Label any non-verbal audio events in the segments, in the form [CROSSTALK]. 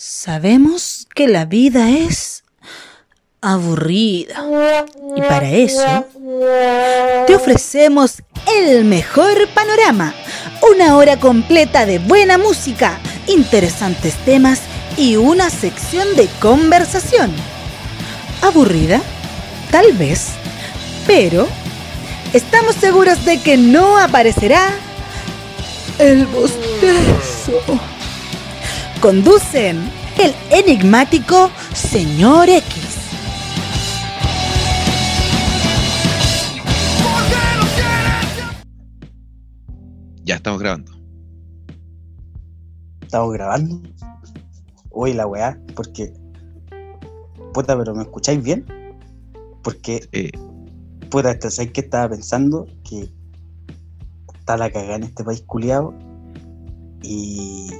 Sabemos que la vida es aburrida. Y para eso te ofrecemos el mejor panorama. Una hora completa de buena música, interesantes temas y una sección de conversación. ¿Aburrida? Tal vez. Pero estamos seguros de que no aparecerá el bostezo. Conducen el enigmático Señor X. Ya estamos grabando. Estamos grabando. Uy, la weá, porque. Puta, pero ¿me escucháis bien? Porque. Eh, Puta, ¿sabes qué estaba pensando? Que está la cagada en este país culiado. Y.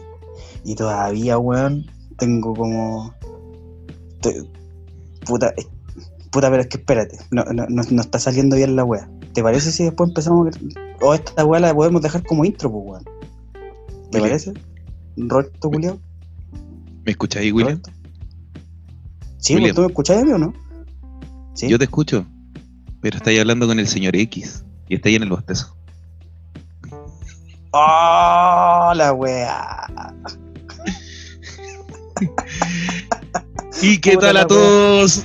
Y todavía, weón, tengo como. puta, puta, pero es que espérate, no, no, no, no está saliendo bien la weá. ¿Te parece si después empezamos. O esta weá la podemos dejar como intro, pues, weón? ¿Te William. parece? Roberto culiado. ¿Me escucháis, William? Sí, William. pues, ¿tú me escuchás a mí o no? Sí. Yo te escucho, pero estáis hablando con el señor X y estáis en el bostezo. ¡Oh, la weá! [LAUGHS] ¿Y qué tal a todos?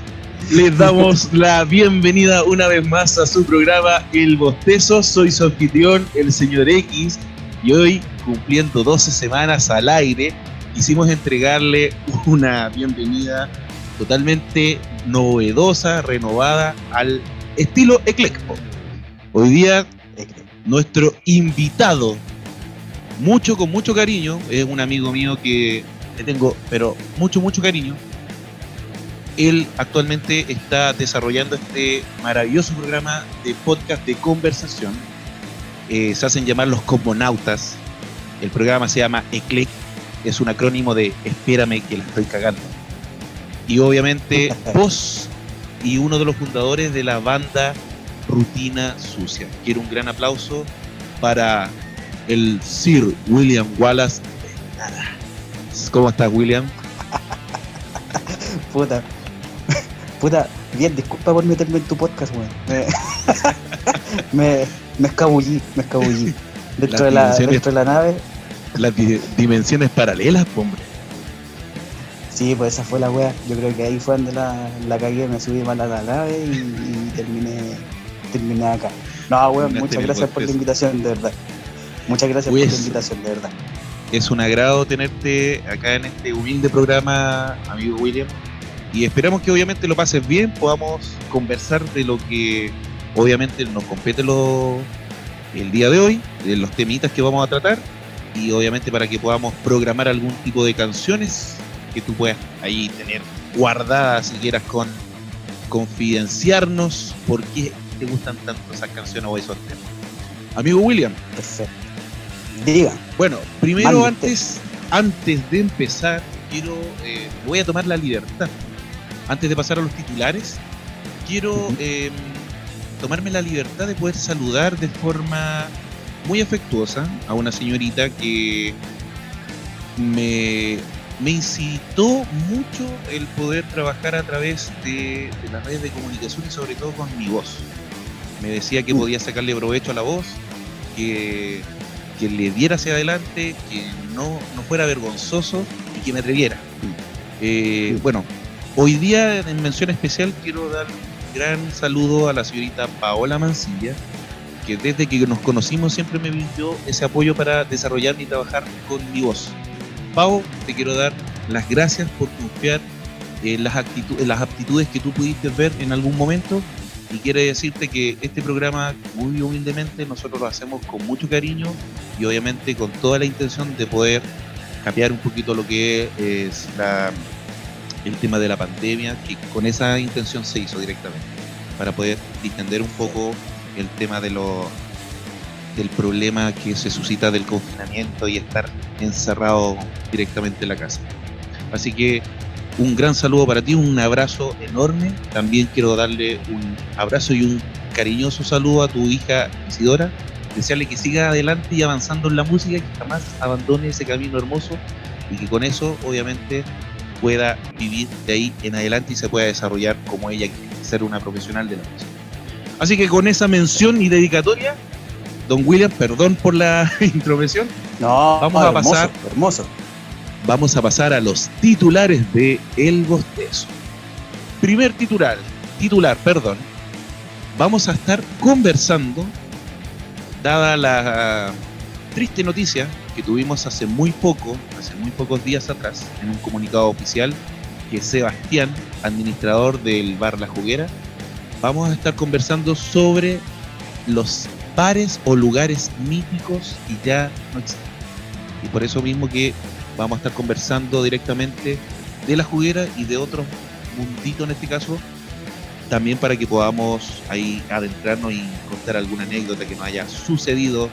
Les damos la bienvenida una vez más a su programa El Bostezo. Soy su anfitrión, el señor X, y hoy, cumpliendo 12 semanas al aire, quisimos entregarle una bienvenida totalmente novedosa, renovada al estilo eclecto. Hoy día nuestro invitado, mucho con mucho cariño, es un amigo mío que le tengo, pero mucho, mucho cariño. Él actualmente está desarrollando este maravilloso programa de podcast de conversación. Eh, se hacen llamar los cosmonautas. El programa se llama ECLEC, es un acrónimo de Espérame que la estoy cagando. Y obviamente [LAUGHS] vos y uno de los fundadores de la banda Rutina Sucia. Quiero un gran aplauso para el Sir William Wallace. Nada. ¿Cómo estás, William? Puta. Puta, bien, disculpa por meterme en tu podcast, weón. Me, [LAUGHS] me, me escabullí, me escabullí. Dentro, de la, dentro de la nave, Las di- dimensiones paralelas, hombre. sí, pues esa fue la wea. Yo creo que ahí fue donde la, la cagué, me subí mal a la nave y, y terminé, terminé acá. No, weón, muchas gracias por la invitación, de verdad. Muchas gracias por la invitación, de verdad. Es un agrado tenerte acá en este humilde programa, amigo William. Y esperamos que obviamente lo pases bien, podamos conversar de lo que obviamente nos compete lo, el día de hoy, de los temitas que vamos a tratar. Y obviamente para que podamos programar algún tipo de canciones que tú puedas ahí tener guardadas si quieras con confidenciarnos por qué te gustan tanto esas canciones o esos temas. Amigo William, Perfecto. Diga, bueno, primero antes, antes de empezar, quiero, eh, voy a tomar la libertad. Antes de pasar a los titulares, quiero eh, tomarme la libertad de poder saludar de forma muy afectuosa a una señorita que me, me incitó mucho el poder trabajar a través de, de las redes de comunicación y sobre todo con mi voz. Me decía que podía sacarle provecho a la voz, que, que le diera hacia adelante, que no, no fuera vergonzoso y que me atreviera. Eh. Bueno, hoy día en mención especial quiero dar un gran saludo a la señorita Paola Mancilla, que desde que nos conocimos siempre me brindó ese apoyo para desarrollar y trabajar con mi voz. Pau, te quiero dar las gracias por confiar en las, en las aptitudes que tú pudiste ver en algún momento y quiere decirte que este programa muy humildemente nosotros lo hacemos con mucho cariño y obviamente con toda la intención de poder cambiar un poquito lo que es el tema de la pandemia, que con esa intención se hizo directamente, para poder distender un poco el tema de lo, del problema que se suscita del confinamiento y estar encerrado directamente en la casa. Así que un gran saludo para ti, un abrazo enorme. También quiero darle un abrazo y un cariñoso saludo a tu hija Isidora. Desearle que siga adelante y avanzando en la música y que jamás abandone ese camino hermoso y que con eso obviamente pueda vivir de ahí en adelante y se pueda desarrollar como ella quiere, ser una profesional de la música. Así que con esa mención y dedicatoria, don William, perdón por la [LAUGHS] intromisión, No, Vamos a hermoso, pasar. Hermoso. Vamos a pasar a los titulares de El Bostezo. Primer titular, titular, perdón. Vamos a estar conversando, dada la triste noticia que tuvimos hace muy poco, hace muy pocos días atrás, en un comunicado oficial, que Sebastián, administrador del bar La Juguera, vamos a estar conversando sobre los bares o lugares míticos y ya no existen. Y por eso mismo que vamos a estar conversando directamente de la juguera y de otros munditos en este caso, también para que podamos ahí adentrarnos y contar alguna anécdota que nos haya sucedido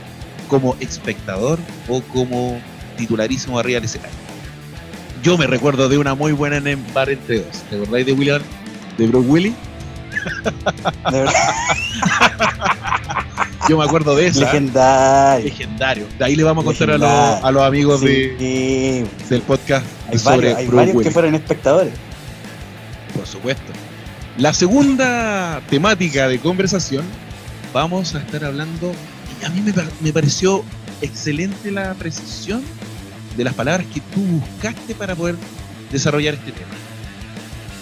como espectador o como titularísimo arriba del escenario. Yo me recuerdo de una muy buena en el bar entre dos. ¿Te acordáis de William? ¿De Bro Willy? De verdad, [LAUGHS] Yo me acuerdo de esa. legendario. Legendario. De ahí le vamos a contar a los, Legendario. a los amigos de, Sí, del podcast hay sobre varios, hay que fueron espectadores. Por supuesto. La segunda temática de conversación, vamos a estar hablando, y a mí me, me pareció excelente la precisión de las palabras que tú buscaste para poder desarrollar este tema.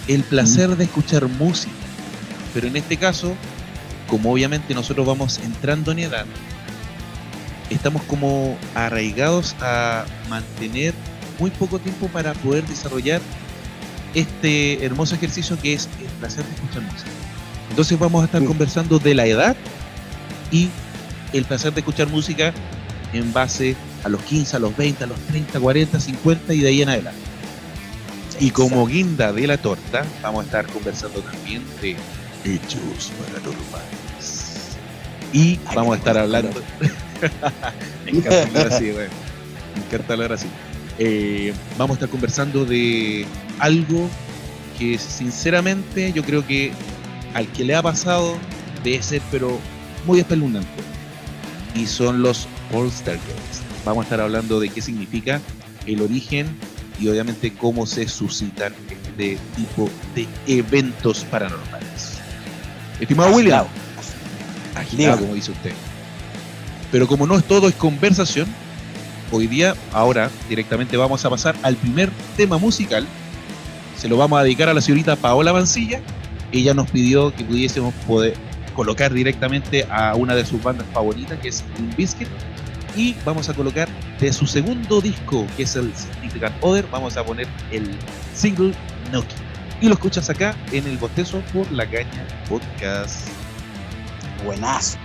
El placer de escuchar música. Pero en este caso, como obviamente nosotros vamos entrando en edad, estamos como arraigados a mantener muy poco tiempo para poder desarrollar este hermoso ejercicio que es el placer de escuchar música. Entonces vamos a estar Sí. conversando de la edad y el placer de escuchar música en base a los 15, a los 20, a los 30, 40, 50 y de ahí en adelante. Y como guinda de la torta, vamos a estar conversando también de hechos paranormales. Y Ay, vamos a estar bueno, hablando. [LAUGHS] Me encanta hablar así, güey. Me encanta hablar así. Eh, vamos a estar conversando de algo que sinceramente yo creo que al que le ha pasado debe ser pero muy espeluznante. Y son los poltergeists. Vamos a estar hablando de qué significa el origen y obviamente cómo se suscitan este tipo de eventos paranormales. Estimado William, Agitado. como dice usted. Pero como no es todo es conversación, hoy día, ahora, directamente vamos a pasar al primer tema musical. Se lo vamos a dedicar a la señorita Paola Mancilla. Ella nos pidió que pudiésemos poder colocar directamente a una de sus bandas favoritas, que es Limp Bizkit. Y vamos a colocar de su segundo disco, que es el Significant Other, vamos a poner el single Noki. Y lo escuchas acá en el bostezo por La Caña Podcast. Buenazo.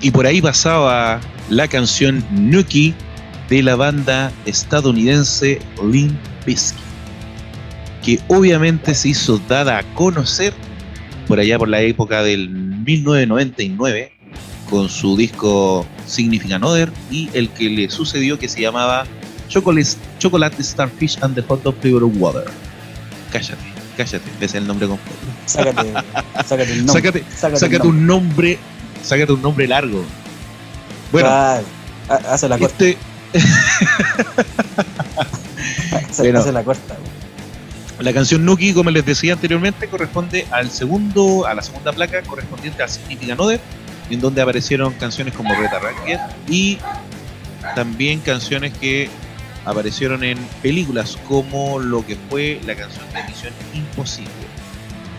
Y por ahí pasaba la canción Nuki de la banda estadounidense Limp Bizkit, que obviamente se hizo dada a conocer por allá por la época del 1999 con su disco Significant Other y el que le sucedió que se llamaba Chocolate, Chocolate Starfish and the Hot Dog Flavored Water. Cállate, cállate, ese es el nombre completo. Sácate, sácate el nombre. Sácate, sácate el sácate nombre. un nombre, sácate un nombre largo. Bueno, ha- hace la corta. este, [LAUGHS] Hace, bueno. hace la corta. La canción Nuki, como les decía anteriormente, corresponde al segundo, a la segunda placa correspondiente al Significant Other, en donde aparecieron canciones como Reta Racket y también canciones que aparecieron en películas como lo que fue la canción de Misión Imposible.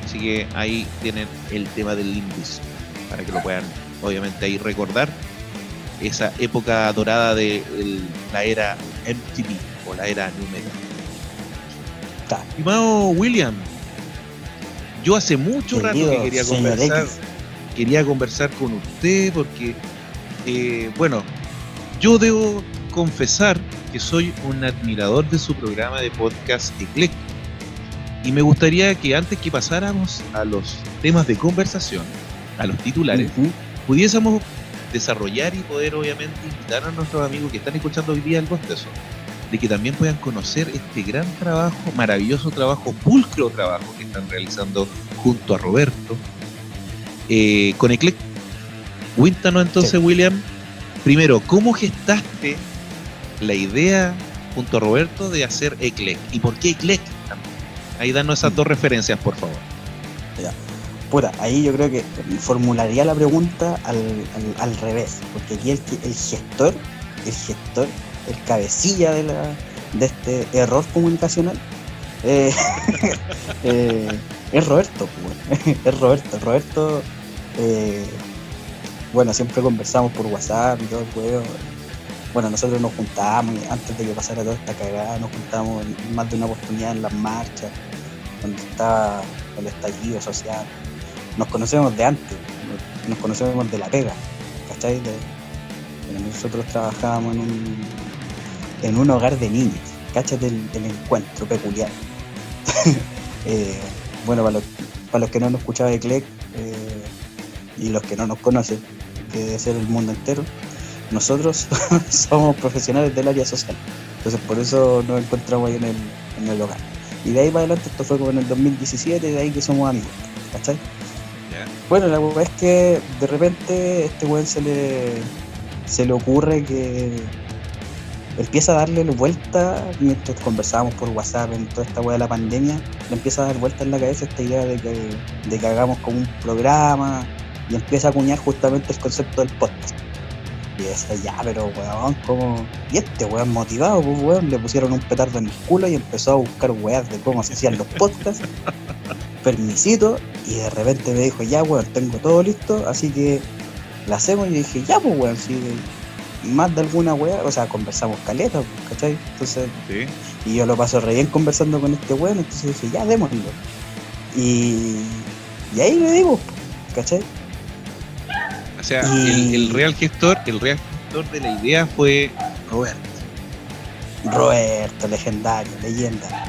Así que ahí tienen el tema del Limbis, para que lo puedan obviamente ahí recordar esa época dorada de el- la era MTV o la era New Metal. Está. Estimado William, yo hace mucho rato que quería conversar, X. quería conversar con usted porque, eh, bueno, yo debo confesar que soy un admirador de su programa de podcast Eclecto. Y me gustaría que antes que pasáramos a los temas de conversación, a los titulares, Ujú. pudiésemos desarrollar y poder obviamente invitar a nuestros amigos que están escuchando hoy día el Bostezo, de que también puedan conocer este gran trabajo, maravilloso trabajo, pulcro trabajo que están realizando junto a Roberto eh, con Eclec. Cuéntanos entonces, Sí. William, primero, ¿cómo gestaste la idea junto a Roberto de hacer Eclec? ¿Y por qué Eclec? Ahí danos esas dos referencias, por favor. Puta, ahí yo creo que formularía la pregunta al, al- revés, porque aquí el, gestor, el gestor, el cabecilla de, la, de este error comunicacional, eh, [LAUGHS] eh, es Roberto, pues, [LAUGHS] es Roberto. Roberto, eh, bueno, siempre conversamos por WhatsApp y todo el juego, bueno, nosotros nos juntábamos, antes de que pasara toda esta cagada, nos juntábamos más de una oportunidad en las marchas, donde estaba el estallido social. Nos conocemos de antes, nos- conocemos de la pega, ¿cachai? De- nosotros trabajábamos en un, en un hogar de niños, ¿cachai? El, el encuentro peculiar. [LAUGHS] Eh, bueno, para los, que no nos escuchaba de Clec eh, y los que no nos conocen, que debe ser el mundo entero, nosotros [LAUGHS] somos profesionales del área social. Entonces por eso nos encontramos ahí en el, en el hogar. Y de ahí para adelante, esto fue como en el 2017, de ahí que somos amigos, ¿cachai? Bueno, la verdad es que de repente este weón se le, se le ocurre que empieza a darle vuelta mientras conversábamos por WhatsApp en toda esta weá de la pandemia, le empieza a dar vuelta en la cabeza esta idea de que, de que hagamos como un programa y empieza a acuñar justamente el concepto del podcast. Y decía, ya, pero weón, ¿cómo? Y este weón motivado, pues weón, le pusieron un petardo en el culo y empezó a buscar weas de cómo se hacían los podcasts, [LAUGHS] permisito, y de repente me dijo, ya weón, tengo todo listo, así que la hacemos y dije, ya pues weón, si más de alguna wea, o sea, conversamos caleta, pues, ¿cachai? Entonces, Sí. y yo lo paso re bien conversando con este weón, entonces dije, ya démoslo. Y, y ahí le digo, ¿cachai? O sea, Y- el, el real gestor, el real gestor de la idea fue Roberto. Roberto, legendario, leyenda.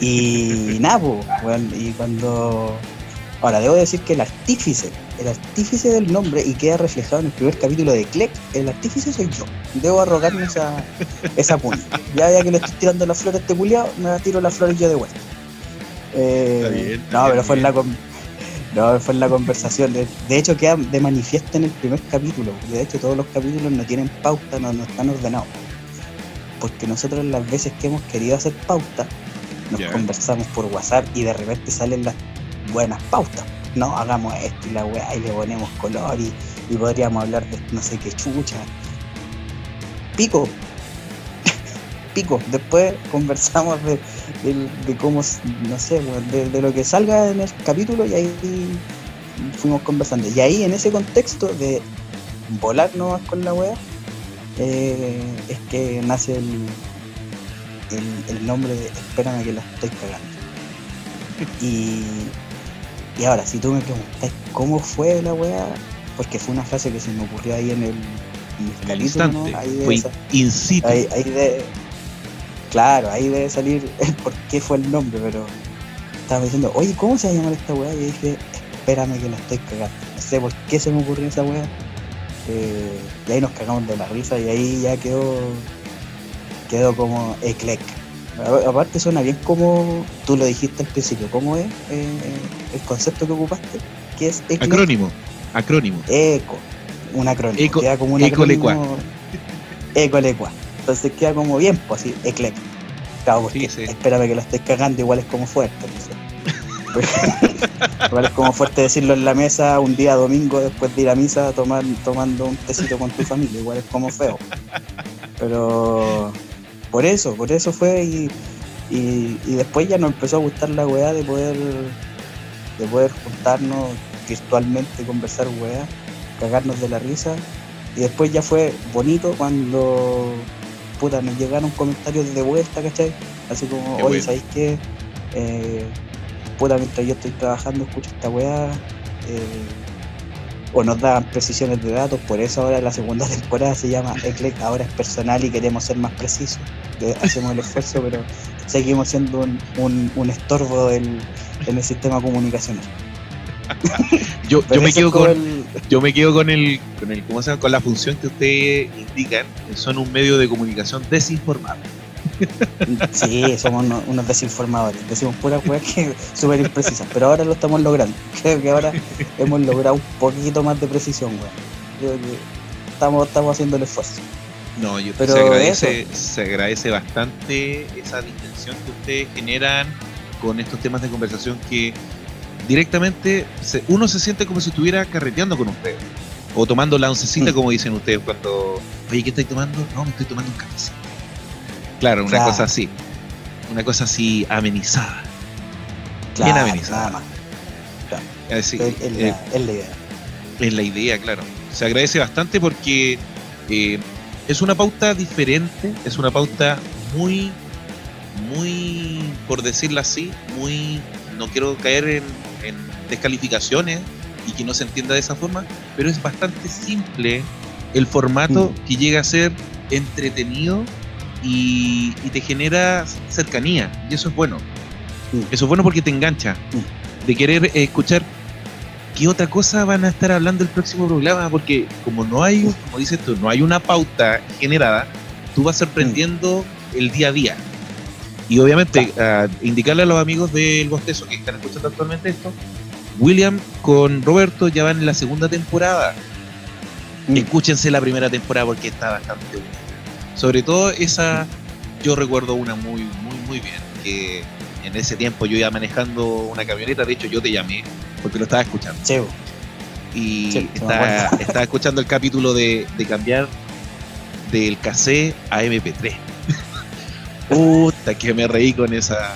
Y nada, po, weón, y cuando. Ahora, debo decir que el artífice, el artífice del nombre, y queda reflejado en el primer capítulo de Clec, el artífice soy yo. Debo arrogarme esa, esa puña. Ya, ya que le estoy tirando las flores a este culiao, me la tiro las flores yo de vuelta. Eh, Está bien, está no, pero fue en, la con- no, fue en la conversación. De, de hecho, queda de manifiesto en el primer capítulo. De hecho, todos los capítulos no tienen pauta, no, no están ordenados. Porque nosotros las veces que hemos querido hacer pauta, nos conversamos por WhatsApp y de repente salen las buenas pautas. No, hagamos esto y la weá y le ponemos color y, y podríamos hablar de no sé qué chucha. Pico. [LAUGHS] Pico. Después conversamos de, de cómo, no sé, de, de lo que salga en el capítulo y ahí fuimos conversando. Y ahí en ese contexto de volar nomás con la weá, eh, es que nace el, el, el nombre de Espérame que la estoy cagando. Y, y ahora, si tú me preguntas cómo fue la weá, porque fue una frase que se me ocurrió ahí en el, en el En el capítulo, instante. ¿no? Ahí Fue in situ. ahí, ahí de, claro, ahí debe salir el por qué fue el nombre, pero estaba diciendo, oye, ¿cómo se va a llamar esta weá? Y dije, espérame que la estoy cagando. No sé por qué se me ocurrió esa weá. Eh, y ahí nos cagamos de la risa y ahí ya quedó quedó como eclec. Aparte suena bien como tú lo dijiste al principio, ¿cómo es eh, el concepto que ocupaste? ¿Qué es eclec? Acrónimo. Acrónimo. Eco, un acrónimo. Eco- queda como un acrónimo. [LAUGHS] Ecolecua. Entonces queda como bien, pues así, eclec. Claro, porque Sí, sí. espérame que la estoy cagando, igual es como fuerte. no sé. [LAUGHS] igual es como fuerte decirlo en la mesa un día domingo después de ir a misa tomar, tomando un tecito con tu familia, igual es como feo. Pero por eso, por eso fue y, y, y después ya nos empezó a gustar la weá de poder de poder juntarnos virtualmente, conversar weá, cagarnos de la risa. Y después ya fue bonito cuando puta, nos llegaron comentarios de vuelta, ¿cachai? Así como, Qué oye. ¿sabéis qué? Eh, puta, mientras yo estoy trabajando, escucho esta weá. eh, o nos daban precisiones de datos, por eso ahora la segunda [LAUGHS] temporada se llama Eclec, ahora es personal y queremos ser más precisos. Hacemos el esfuerzo, pero seguimos siendo un, un- un estorbo del- en el sistema comunicacional. [LAUGHS] Yo, yo me quedo con, el- yo me quedo con el, con el, ¿cómo se llama? con la función que ustedes indican, que son un medio de comunicación desinformado. [LAUGHS] Sí, somos unos, unos desinformadores. Decimos puras weas que [LAUGHS] súper imprecisas, pero ahora lo estamos logrando. Creo que ahora hemos logrado un poquito más de precisión, weón. Creo que estamos, estamos haciendo el esfuerzo. No, yo, Pero se, agradece, se agradece bastante esa distensión que ustedes generan con estos temas de conversación que directamente se- uno se siente como si estuviera carreteando con ustedes. O tomando la oncecita, Mm. como dicen ustedes cuando, oye, ¿qué estáis tomando? No, me estoy tomando un cafecito. Claro, una Claro. cosa así. Una cosa así amenizada. Claro, amenizada. nada más. Así, Es, es eh, la, es la idea. es la idea, claro. Se agradece bastante porque eh, es una pauta diferente, es una pauta muy, muy, por decirlo así, muy, no quiero caer en, en descalificaciones y que no se entienda de esa forma, pero es bastante simple el formato Mm. que llega a ser entretenido y, y te genera cercanía, y eso es bueno. Mm. Eso es bueno porque te engancha de querer escuchar qué otra cosa van a estar hablando el próximo programa, porque como no hay, como dices tú, no hay una pauta generada, tú vas sorprendiendo el día a día. Y obviamente, ah, indicarle a los amigos del Bostezo que están escuchando actualmente esto, William con Roberto ya van en la segunda temporada. Mm. Escúchense la primera temporada porque está bastante buena. Sobre todo esa, yo recuerdo una muy, muy, muy bien, que en ese tiempo yo iba manejando una camioneta, de hecho yo te llamé porque lo estaba escuchando. Bo. Y me estaba, escuchando el capítulo de, de cambiar del cassette a MP3. Puta, que me reí con esa,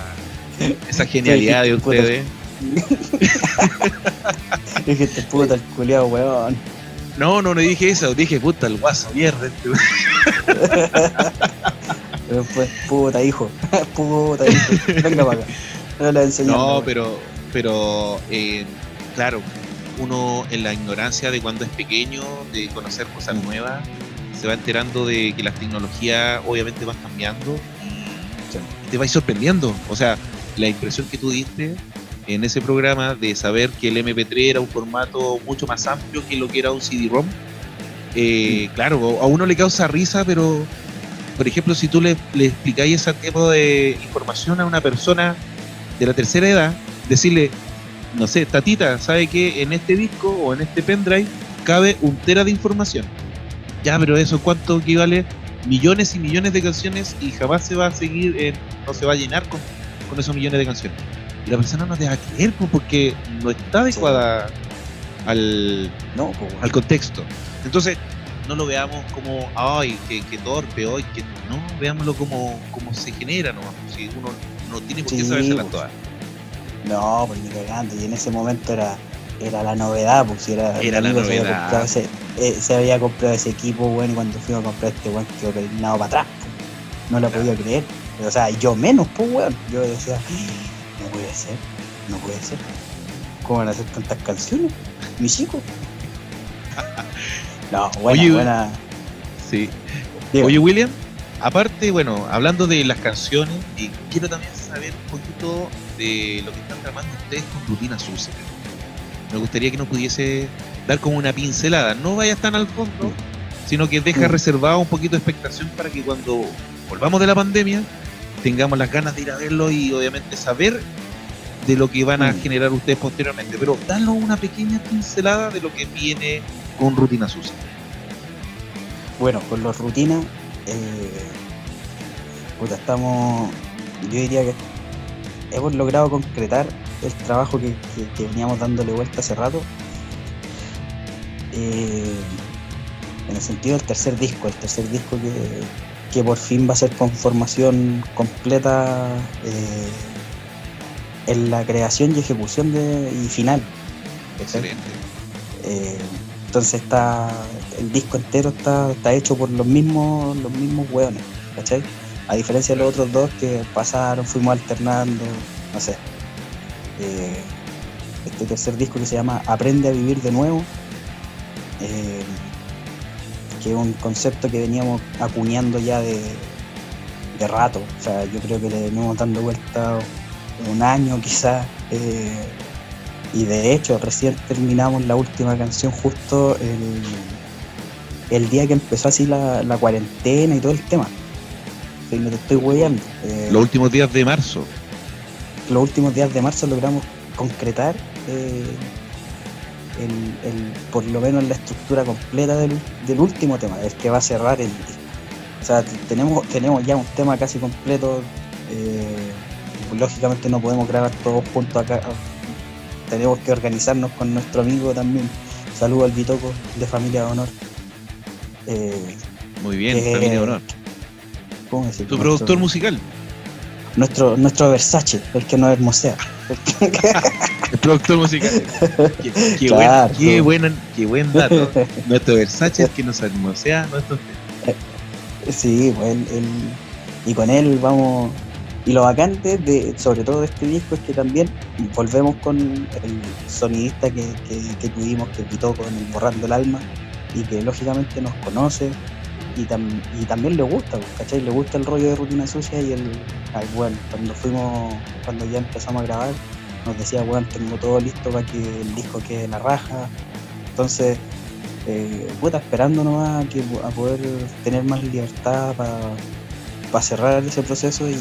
esa genialidad de ustedes. [LAUGHS] Dijiste puta el culiao, weón. No, no, no dije eso, dije puta, el guaso, mierda. este [LAUGHS] Pero después, puta hijo, [LAUGHS] puta hijo. Venga para acá. No enseñando. No, pero, pero eh, claro, uno en la ignorancia de cuando es pequeño, de conocer cosas nuevas, se va enterando de que las tecnologías obviamente van cambiando te vais sorprendiendo. O sea, la impresión que tú diste en ese programa de saber que el MP3 era un formato mucho más amplio que lo que era un CD-ROM, eh, claro, a uno le causa risa, pero por ejemplo, si tú le, le explicáis ese tipo de información a una persona de la tercera edad, decirle, no sé, tatita, ¿sabe que en este disco o en este pendrive cabe un tera de información? Ya, pero eso cuánto equivale millones y millones de canciones y jamás se va a seguir, en- no se va a llenar con, con esos millones de canciones. Y la persona no te va a creer porque no está adecuada al, No, al contexto. Entonces, no lo veamos como, ay, que, que torpe, hoy, que no, veámoslo como, como se genera nomás. Si uno no tiene por qué Sí, sabérselas pues. todas. No, pues ni cagando. Y en ese momento era, era la novedad, pues si era, Era la amigo se había novedad. comprado ese- eh, se había comprado ese equipo, weón, y cuando fuimos a comprar este weón quedó peinado para atrás. pues. No lo podía creer. O sea, yo menos, pues weón. Yo decía, no puede ser, no puede ser. ¿Cómo van a hacer tantas canciones? Mis hijos. [LAUGHS] No, buena, Oye, buena. Sí. Oye, William, aparte, bueno, hablando de las canciones, y quiero también saber un poquito de lo que están tramando ustedes con Rutina Sucia. Me gustaría que nos pudiese dar como una pincelada. No vayas tan al fondo, sino que deja Mm. reservado un poquito de expectación para que cuando volvamos de la pandemia tengamos las ganas de ir a verlo y obviamente saber de lo que van a Mm. generar ustedes posteriormente. Pero danos una pequeña pincelada de lo que viene con Rutina Sucia. Bueno, con los rutinas, eh, puta, estamos, yo diría que hemos logrado concretar el trabajo que, que- que veníamos dándole vuelta hace rato. Eh, en el sentido del tercer disco, el tercer disco que, que por fin va a ser con formación completa eh, en la creación y ejecución de, y final. Excelente. Eh, entonces está el disco entero está, está hecho por los mismos los mismos hueones, ¿cachai? A diferencia de los otros dos que pasaron, fuimos alternando, no sé. Este tercer disco que se llama Aprende a vivir de nuevo, eh, que es un concepto que veníamos acuñando ya de, de rato. O sea, yo creo que le venimos dando vuelta un año quizás. eh, y de hecho, recién terminamos la última canción justo el, el día que empezó así la, la cuarentena y todo el tema. Sí, no te estoy hueando. Eh, Los últimos días de marzo. Los últimos días de marzo logramos concretar eh, el, el- por lo menos la estructura completa del, del último tema, el que va a cerrar el disco. O sea, tenemos, tenemos ya un tema casi completo. eh, lógicamente no podemos grabar todos juntos acá. Tenemos que organizarnos con nuestro amigo también. Saludo al Bitoco de Familia de Honor. Eh, Muy bien, Eh, familia de honor. ¿cómo decir? Tu productor musical. Nuestro, nuestro Versace, el que nos hermosea. El productor musical. Qué, qué [LAUGHS] Claro. buen, qué, buena- qué buen dato. Nuestro Versace es que nos hermosea nuestros temas. Sí, pues él, él- y con él vamos. Y lo bacante, de, sobre todo de este disco, es que también volvemos con el sonidista que, que- que tuvimos, que pitó con el Borrando el Alma, y que lógicamente nos conoce, y, tam- y también le gusta, ¿cachai? Le gusta el rollo de rutina sucia y el. ah, bueno, cuando fuimos, cuando ya empezamos a grabar, nos decía, bueno, tengo todo listo para que el disco quede en la raja. Entonces, eh, esperando nomás a, que, a poder tener más libertad para cerrar ese proceso y,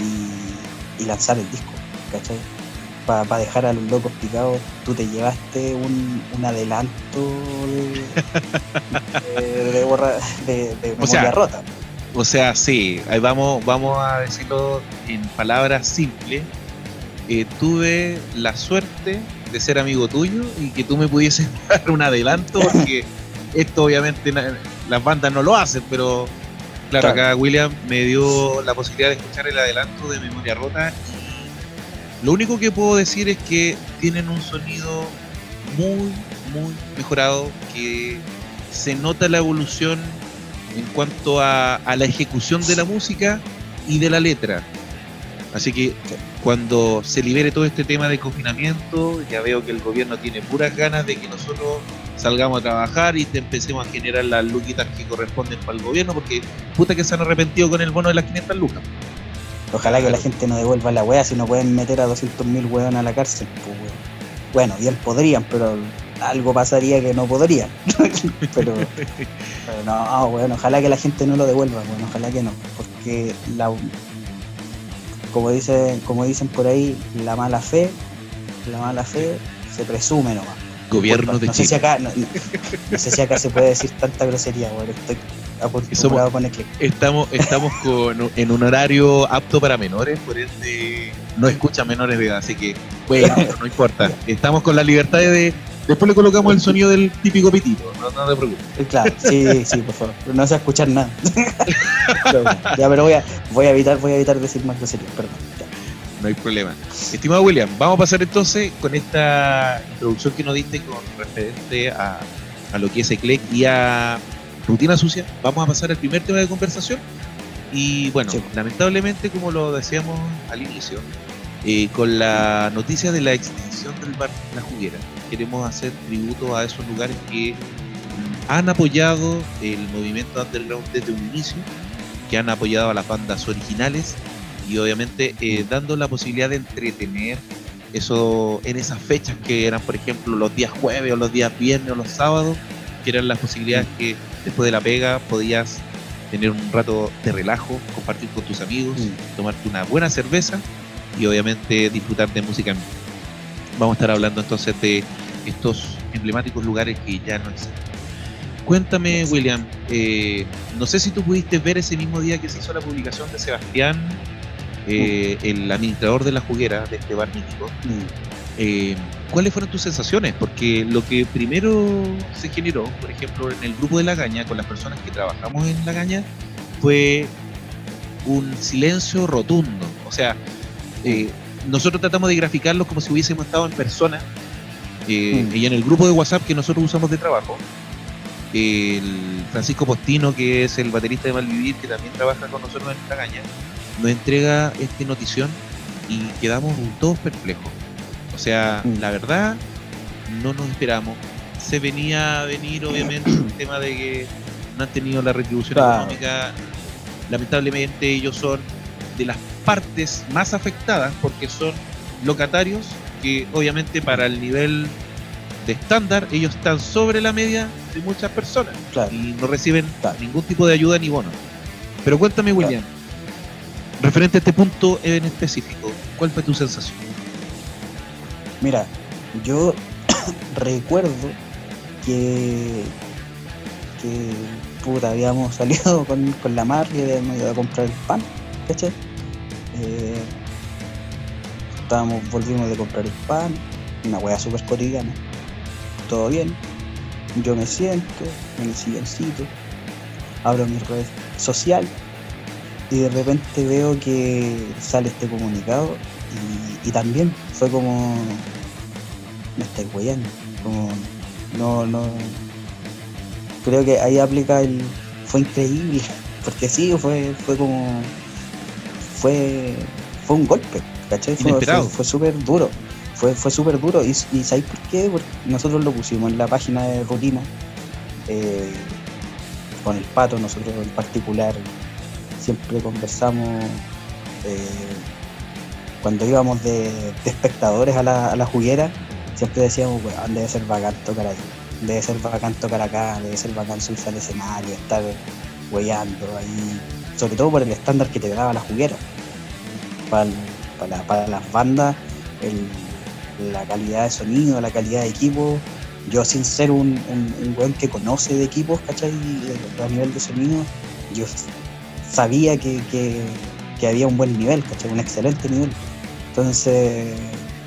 y, y lanzar el disco, ¿cachai? Para dejar a los locos picados, tú te llevaste un, un adelanto de, de, de borra- de- de O sea, memoria rota. O sea, sí, ahí vamos, vamos a decirlo en palabras simples. Eh, tuve la suerte de ser amigo tuyo y que tú me pudieses [LAUGHS] dar un adelanto, porque [LAUGHS] esto obviamente las bandas no lo hacen, pero claro, Claro. acá William me dio la posibilidad de escuchar el adelanto de Memoria Rota lo único que puedo decir es que tienen un sonido muy, muy mejorado, que se nota la evolución en cuanto a, la ejecución de la música y de la letra. Así que cuando se libere todo este tema de confinamiento, ya veo que el gobierno tiene puras ganas de que nosotros salgamos a trabajar y te empecemos a generar las luquitas que corresponden para el gobierno, porque puta que se han arrepentido con el bono de las 500 lucas. Ojalá que la gente no devuelva la weá si no pueden meter a 200.000 weón a la cárcel. pues, weón. Bueno, bien podrían, pero algo pasaría que no podrían. [LAUGHS] pero, pero no, weón, ojalá que la gente no lo devuelva, weón, ojalá que no. Porque la como dicen, como dicen por ahí, la mala fe, la mala fe se presume nomás. Gobierno Disculpa, de no sé si acá, no, no- no sé si acá se puede decir tanta grosería, weón. Estoy acostumbrado con click. Estamos, estamos [LAUGHS] con, en un horario apto para menores, por ende no escuchan menores de edad, así que bueno, [LAUGHS] no importa. Estamos con la libertad de... Después le colocamos el sonido del típico pitito, no, no te preocupes. Claro, sí, sí, por favor. Pero no se va a escuchar nada. [LAUGHS] Pero ya, pero voy a, voy a evitar, voy a evitar decir más groserías, perdón. ya. No hay problema. Estimado William, vamos a pasar entonces con esta introducción que nos diste con referente a, a lo que es ECLEC y a Rutina Sucia. Vamos a pasar al primer tema de conversación. Y bueno, Sí. lamentablemente, como lo decíamos al inicio, eh, con la noticia de la extinción del bar La Juguera, queremos hacer tributo a esos lugares que han apoyado el movimiento underground desde un inicio, que han apoyado a las bandas originales y obviamente eh, dando la posibilidad de entretener eso en esas fechas que eran, por ejemplo, los días jueves o los días viernes o los sábados, que eran las posibilidades que después de la pega podías tener un rato de relajo, compartir con tus amigos, Mm. tomarte una buena cerveza y obviamente disfrutar de música. Vamos a estar hablando entonces de estos emblemáticos lugares que ya no existen. Cuéntame. William, eh, no sé si tú pudiste ver ese mismo día que se hizo la publicación de Sebastián, eh, el administrador de la juguera de este bar mítico. Mm. Eh, ¿Cuáles fueron tus sensaciones? Porque lo que primero se generó, por ejemplo, en el grupo de La Gaña, con las personas que trabajamos en La Gaña, fue un silencio rotundo. O sea, eh, nosotros tratamos de graficarlo como si hubiésemos estado en persona. eh, Mm. Y en el grupo de WhatsApp que nosotros usamos de trabajo, el Francisco Postino, que es el baterista de Malvivir, que también trabaja con nosotros en La Gaña, nos entrega esta notición y quedamos todos perplejos. O sea, Mm. la verdad, no nos esperamos. Se venía a venir, obviamente, el [CLEARS THROAT] tema de que no han tenido la retribución Claro. económica. Lamentablemente, ellos son de las partes más afectadas porque son locatarios que, obviamente, para el nivel de estándar, ellos están sobre la media de muchas personas Claro. y no reciben Claro. ningún tipo de ayuda ni bono. Pero cuéntame, William, referente a este punto en específico, ¿cuál fue tu sensación? Mira, yo [COUGHS] recuerdo que, que puta, habíamos salido [LAUGHS] con, con la y habíamos ido a comprar el pan, ¿cachai? Eh, estábamos, volvimos de comprar el pan, una wea súper cotidiana, todo bien, yo me siento en el silloncito, abro mi red social y de repente veo que sale este comunicado y también fue como me estáis weyando como no no creo que ahí aplica el fue increíble, [LAUGHS] porque sí, fue, fue como, fue, fue un golpe, ¿cachai? Fue, Inesperado. fue, fue súper duro, fue, fue súper duro, y, y ¿sabéis por qué? Porque nosotros lo pusimos en la página de rutina, eh, con el pato, nosotros en particular, siempre conversamos, eh, cuando íbamos de, espectadores a la, a la juguera, siempre decíamos, weón, debe ser bacán tocar ahí, debe ser bacán tocar acá, debe ser bacán subirse al escenario, estar weyando ahí, sobre todo por el estándar que te daba la juguera. Para, para, para las bandas, la calidad de sonido, la calidad de equipo, yo sin ser un, un, un weón que conoce de equipos, ¿cachai? A nivel de sonido, yo sabía que, que, que había un buen nivel, ¿cachai? Un excelente nivel. Entonces,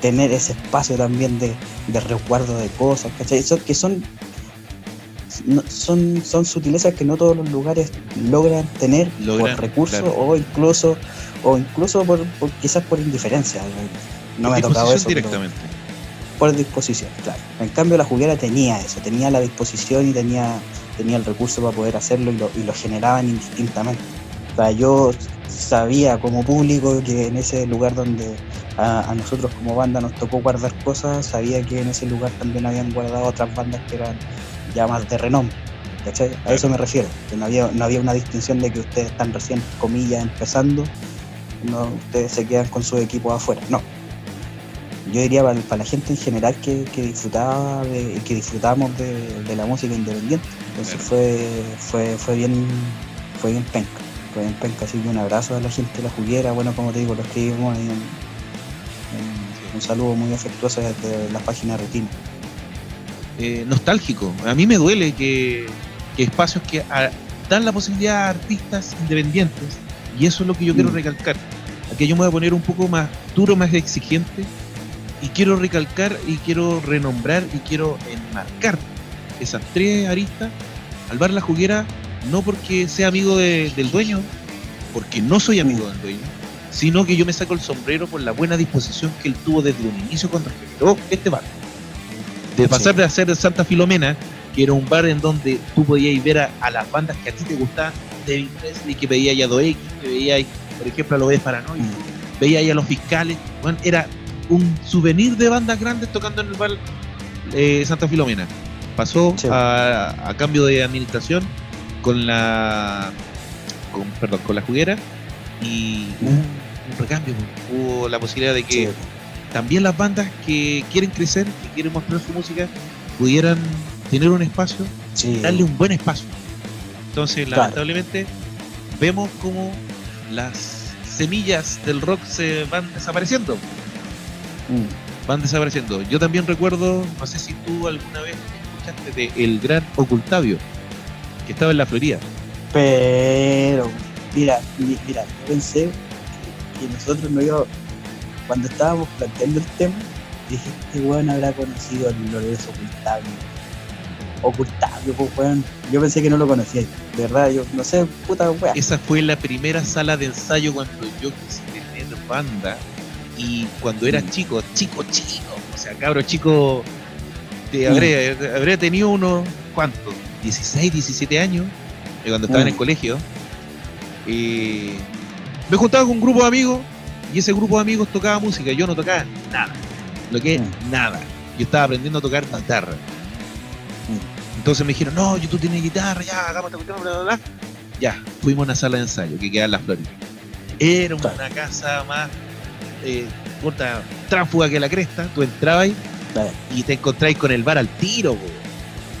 tener ese espacio también de, de resguardo de cosas, ¿cachai? Eso que son, no- son, son sutilezas que no todos los lugares logran tener Logran, por recursos claro. o incluso o incluso por, por- quizás por indiferencia. No me ha tocado eso. Directamente. por disposición, claro. En cambio la juguera tenía eso, tenía la disposición y tenía, tenía el recurso para poder hacerlo y lo, y lo generaban indistintamente. O sea, yo sabía como público que en ese lugar donde a, a nosotros como banda nos tocó guardar cosas, sabía que en ese lugar también habían guardado otras bandas que eran ya más de renombre. ¿cachai? A eso me refiero, que no había, no había una distinción de que ustedes están recién, comillas, empezando, no, ustedes se quedan con sus equipos afuera. No, yo diría para, para la gente en general que, que disfrutaba de, que disfrutamos de, de la música independiente. Entonces fue, fue, fue bien, fue bien penca, fue bien penca, así que un abrazo a la gente de la juguera, bueno como te digo, lo escribimos ahí en- un saludo muy afectuoso desde la página de rutina. eh, nostálgico. A mí me duele que, que espacios que a- dan la posibilidad a artistas independientes, y eso es lo que yo quiero Mm. recalcar. Aquí yo me voy a poner un poco más duro, más exigente, y quiero recalcar y quiero renombrar y quiero enmarcar esas tres aristas al bar La Juguera, no porque sea amigo de- del dueño, porque no soy amigo del dueño, sino que yo me saco el sombrero por la buena disposición que él tuvo desde un inicio cuando generó este bar. De pasar Sí. de hacer Santa Filomena, que era un bar en donde tú podías ver a, a las bandas que a ti te gustaban, David Presley, que veía a 2X, que veía, por ejemplo, a los Paranoia, Mm. veía a los fiscales, bueno, era un souvenir de bandas grandes tocando en el bar eh, Santa Filomena. Pasó Sí. a, a cambio de administración con la con, perdón, con la juguera y hubo un, recambio, pues. hubo la posibilidad de que Sí. también las bandas que quieren crecer, que quieren mostrar su música, pudieran tener un espacio, Sí. darle un buen espacio. Entonces, Claro. lamentablemente, vemos como las semillas del rock se van desapareciendo. Mm. Van desapareciendo. Yo también recuerdo, no sé si tú alguna vez escuchaste de El Gran Ocultavio, que estaba en la Florida. Pero, mira, mi- mira, yo pensé que, nosotros no íbamos, cuando estábamos planteando el tema, dije, este weón habrá conocido a Lorenzo Ocultavio. Ocultavio, pues weón. Yo pensé que no lo conocía, de verdad, yo no sé, puta weón. Esa fue la primera sala de ensayo cuando yo quise tener banda y cuando era Mm. chico, chico, chico, o sea, cabro chico, te habré, habré tenido unos, ¿cuántos? 16, 17 años, eh, cuando estaba en el Mm. colegio. Y me juntaba con un grupo de amigos y ese grupo de amigos tocaba música, yo no tocaba nada, lo que es Mm. nada. Yo estaba aprendiendo a tocar guitarra. Entonces me dijeron, no, yo tú tienes guitarra, ya, hagamos esta cuestión, bla, bla, bla. Ya, fuimos a una sala de ensayo que queda en la Florida. Era una Claro. casa más eh, puta, tránsfuga que la cresta. Tú entrabas y te encontráis con el bar al tiro, po.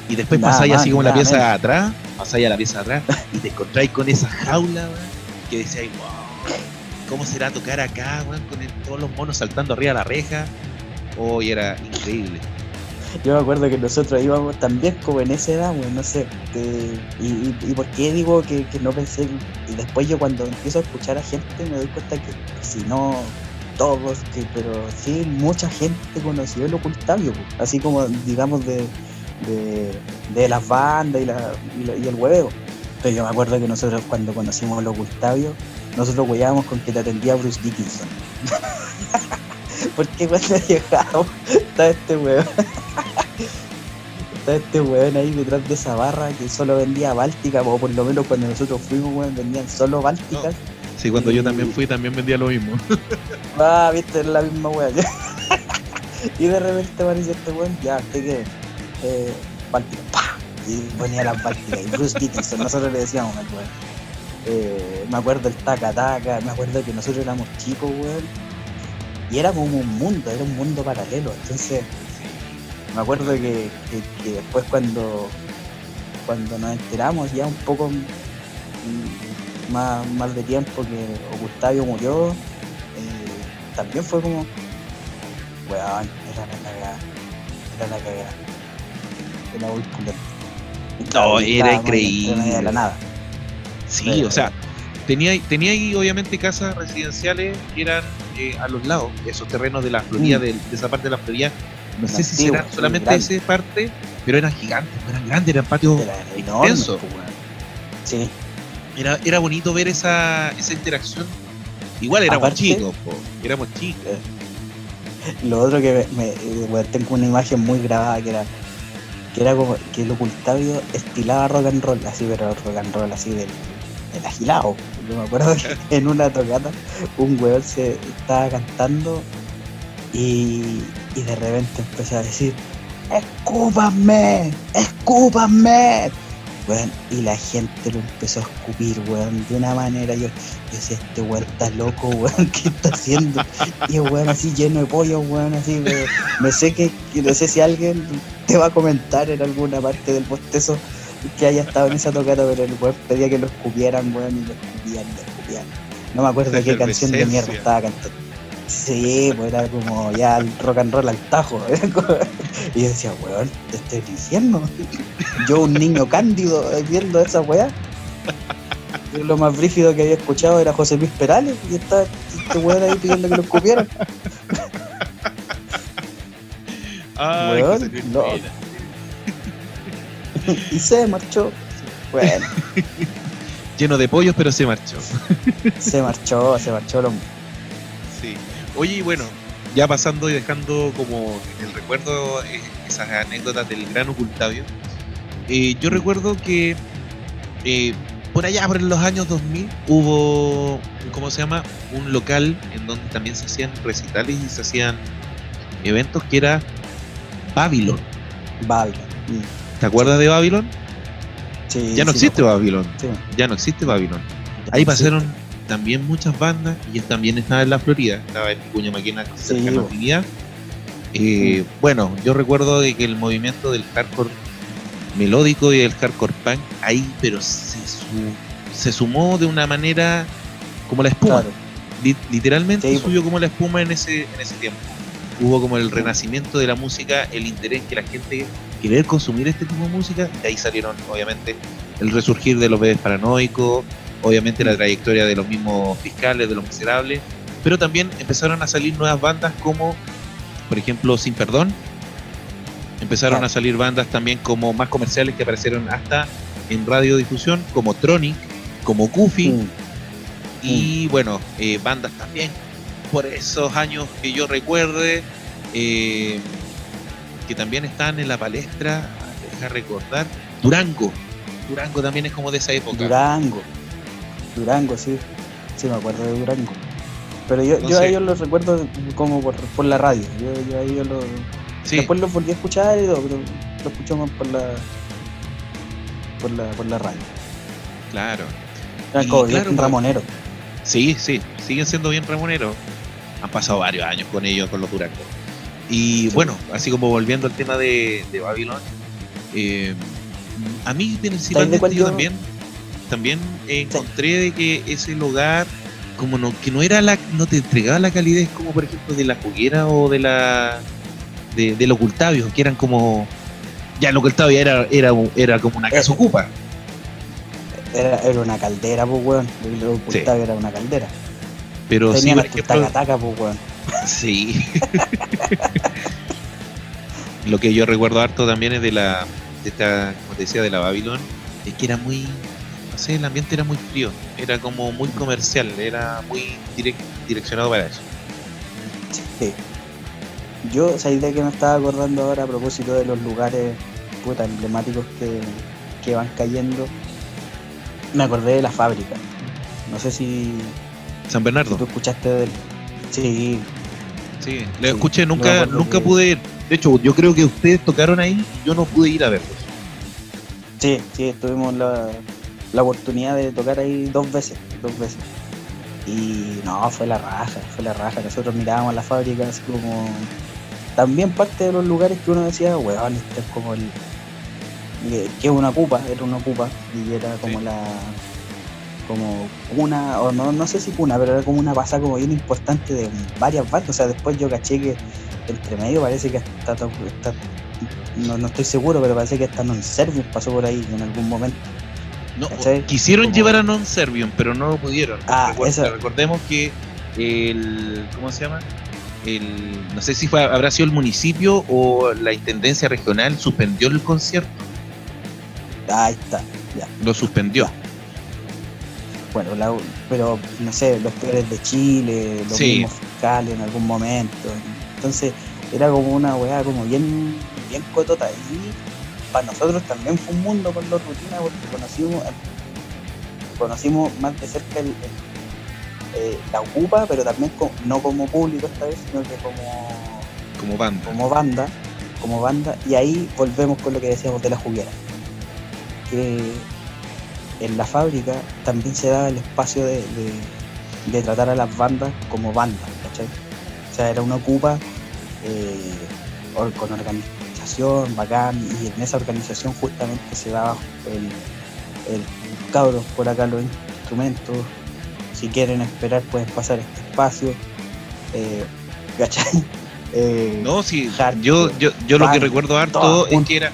Y después Nada pasáis así como la pieza menos. atrás, pasáis a la pieza atrás y te encontráis con esa jaula, weón, que decíais, wow, ¿cómo será tocar acá, weón, con todos los monos saltando arriba de la reja? Hoy era increíble. Yo me acuerdo que nosotros íbamos también como en esa edad, weón, no sé. y, por qué digo que, no pensé. Y después yo cuando empiezo a escuchar a gente me doy cuenta que si no todos, que pero sí, mucha gente conoció el ocultavio, po. así como digamos de, de, las bandas y, y el huevo. Pero yo me acuerdo que nosotros cuando conocimos el ocultavio, nosotros hueábamos con que te atendía Bruce Dickinson. [LAUGHS] Porque cuando llegamos estaba este huevo. está este weón [LAUGHS] ahí detrás de esa barra que solo vendía Báltica, o por lo menos cuando nosotros fuimos, weón, vendían solo Bálticas. Sí, cuando yo también fui, también vendía lo mismo. [LAUGHS] Ah, viste, es la misma weón. y de repente aparece este weón, ya, ¿usted qué? Eh, Báltica. Y ponía las Bálticas. Y Bruce Dickinson, nosotros le decíamos al weón. Eh, me acuerdo el taca taca, me acuerdo que nosotros éramos chicos, weón. Y era como un mundo, era un mundo paralelo. Entonces, me acuerdo que, que- después cuando, cuando nos enteramos ya un poco más, más de tiempo que Octavio murió, eh, también fue como, weón, era la cagada, era la cagada. Era muy pulento. No, era increíble. de la nada. Sí, o sea, tenía, tenía ahí obviamente casas residenciales que eran eh, a los lados, esos terrenos de la Florida, Mm. de, de esa parte de la Florida. No sé si será solamente esa parte, pero eran gigantes, eran grandes, eran patios Era extensos. pues. Sí, Era, era bonito ver esa, esa interacción. Igual éramos Aparte- chicos, po, éramos chicos. Lo otro que me, eh, tengo una imagen muy grabada que era que era como que el ocultavio estilaba rock and roll, así, pero rock and roll así del, del agilado. Yo me acuerdo que [LAUGHS] en una tocata un weón se estaba cantando y, y de repente empezó a decir ¡Escúpanme! ¡Escúpanme! Weón, y la gente lo empezó a escupir, weón, de una manera. Yo, yo decía, este weón está loco, [LAUGHS] weón, ¿qué está haciendo? Y weón así lleno de pollo, weón, así, me, me sé que, no sé si alguien te va a comentar en alguna parte del postezo que haya estado en esa tocata, pero el weón pedía que lo escupieran, weón, y lo escupían, lo escupían. No me acuerdo qué canción de mierda estaba cantando. Sí, pues era como ya el rock and roll al tajo. como- [LAUGHS] Y yo decía, weón, te estoy diciendo. Yo, un niño cándido, eh, viendo esa weá. Lo más brígido que había escuchado era José Luis Perales y está este weón ahí pidiendo que lo escupieran. Ay, Weón, José no. [LAUGHS] Y se marchó. Bueno, [LAUGHS] Lleno de pollos, pero se marchó. se marchó, se marchó el hombre. Oye, y bueno, ya pasando y dejando como en el recuerdo eh, esas anécdotas del gran ocultavio, eh, yo recuerdo que eh, por allá, por los años 2000, hubo, ¿cómo se llama? Un local en donde también se hacían recitales y se hacían eventos que era Babylon. Babylon. Mm, ¿Te acuerdas de Babylon? sí, Ya no sí, existe me Babylon. Sí, Ya no existe Babylon. ya Ahí no existe. pasaron también muchas bandas y él también estaba en la Florida, estaba en Cuña Maquena cerca de. Infinidad. Eh, Bueno, yo recuerdo de que el movimiento del hardcore melódico y del hardcore punk ahí, pero se, su- se sumó de una manera como la espuma. Claro, Li- literalmente Sí, subió como la espuma en ese, en ese tiempo. Hubo como el renacimiento de la música, el interés que la gente querer consumir este tipo de música, de ahí salieron obviamente el resurgir de los bebés paranoicos, obviamente la trayectoria de los mismos fiscales, de los miserables, pero también empezaron a salir nuevas bandas como, por ejemplo, Sin Perdón, empezaron a salir bandas también como más comerciales que aparecieron hasta en radiodifusión, como Tronic, como Goofy, Mm, y bueno, eh, bandas también por esos años que yo recuerde, eh, que también están en la palestra, deja recordar, Durango. Durango también es como de esa época. Durango. Durango, sí. Sí, me acuerdo de Durango. Pero yo, yo a ellos los recuerdo como por, por la radio. Yo, yo a ellos los. Sí, Después los volví a escuchar y todo, pero lo escuchamos por la. por la, por la radio. claro. Eran Y como claro, bien pues, ramoneros. Sí, sí, siguen siendo bien ramoneros. Han pasado varios años con ellos, con los Durango. Y bueno, así como volviendo al tema de, de Babylon, eh, a mí principalmente cuál yo yo- también, también encontré de que ese lugar como no, que no era la, no te entregaba la calidez como por ejemplo de la juguera o de la de, del ocultavio, que eran como ya el ocultavio era, era, era como una casa Eh, ocupa. Era, era una caldera, pues, weón. Lo ocultaba era una caldera. Pero sí, por hasta un ejemplo, taca-taca, pues, weón. Sí. [LAUGHS] Lo que yo recuerdo harto también es de la, de esta, como te decía, de la Babylon, es que era muy, sé, el ambiente era muy frío, era como muy comercial, era muy direct- direccionado para eso. Sí. Yo, esa idea que me estaba acordando ahora a propósito de los lugares puta, emblemáticos que, que van cayendo, me acordé de la fábrica. No sé si, San si Bernardo. tú escuchaste del. Sí, Sí, le Sí, escuché, nunca, nunca que- pude ir. De hecho, yo creo que ustedes tocaron ahí y yo no pude ir a verlos. sí, sí, tuvimos la, la oportunidad de tocar ahí dos veces, dos veces. Y no, fue la raja, fue la raja. Nosotros mirábamos la fábrica así como. También parte de los lugares que uno decía, weón, este es como el. que que es una cupa, era una cupa, y era como Sí. la. como una, o no, no sé si cuna, pero era como una pasada como bien importante de varias bandas. O sea, después yo caché que entre medio parece que hasta, no, no estoy seguro, pero parece que hasta non Servium pasó por ahí en algún momento. No, ¿Cachai? quisieron llevar a Non Servium, pero no lo pudieron. Ah, esa- Recordemos que el. ¿Cómo se llama? El, no sé si fue, habrá sido el municipio o la intendencia regional suspendió el concierto. Ahí está, ya. Lo suspendió. Bueno, la- pero no sé, los peores de Chile, los Sí. mismos fiscales en algún momento. Entonces, era como una weá como bien, bien cotota. Y para nosotros también fue un mundo con los rutinas porque conocimos, conocimos más de cerca el, el- eh, la Ocupa, pero también no como público esta vez, sino que como, Como banda. como banda, como banda, y ahí volvemos con lo que decíamos de la juguera. Que en la fábrica también se daba el espacio de, de- de tratar a las bandas como bandas, ¿cachai? O sea, era una ocupa eh, con organización, bacán, y en esa organización justamente se daba el, el cabros por acá los instrumentos, si quieren esperar pueden pasar este espacio, eh, ¿cachai? [LAUGHS] Eh, No, sí, hardcore, yo, yo, yo lo que recuerdo harto es que era.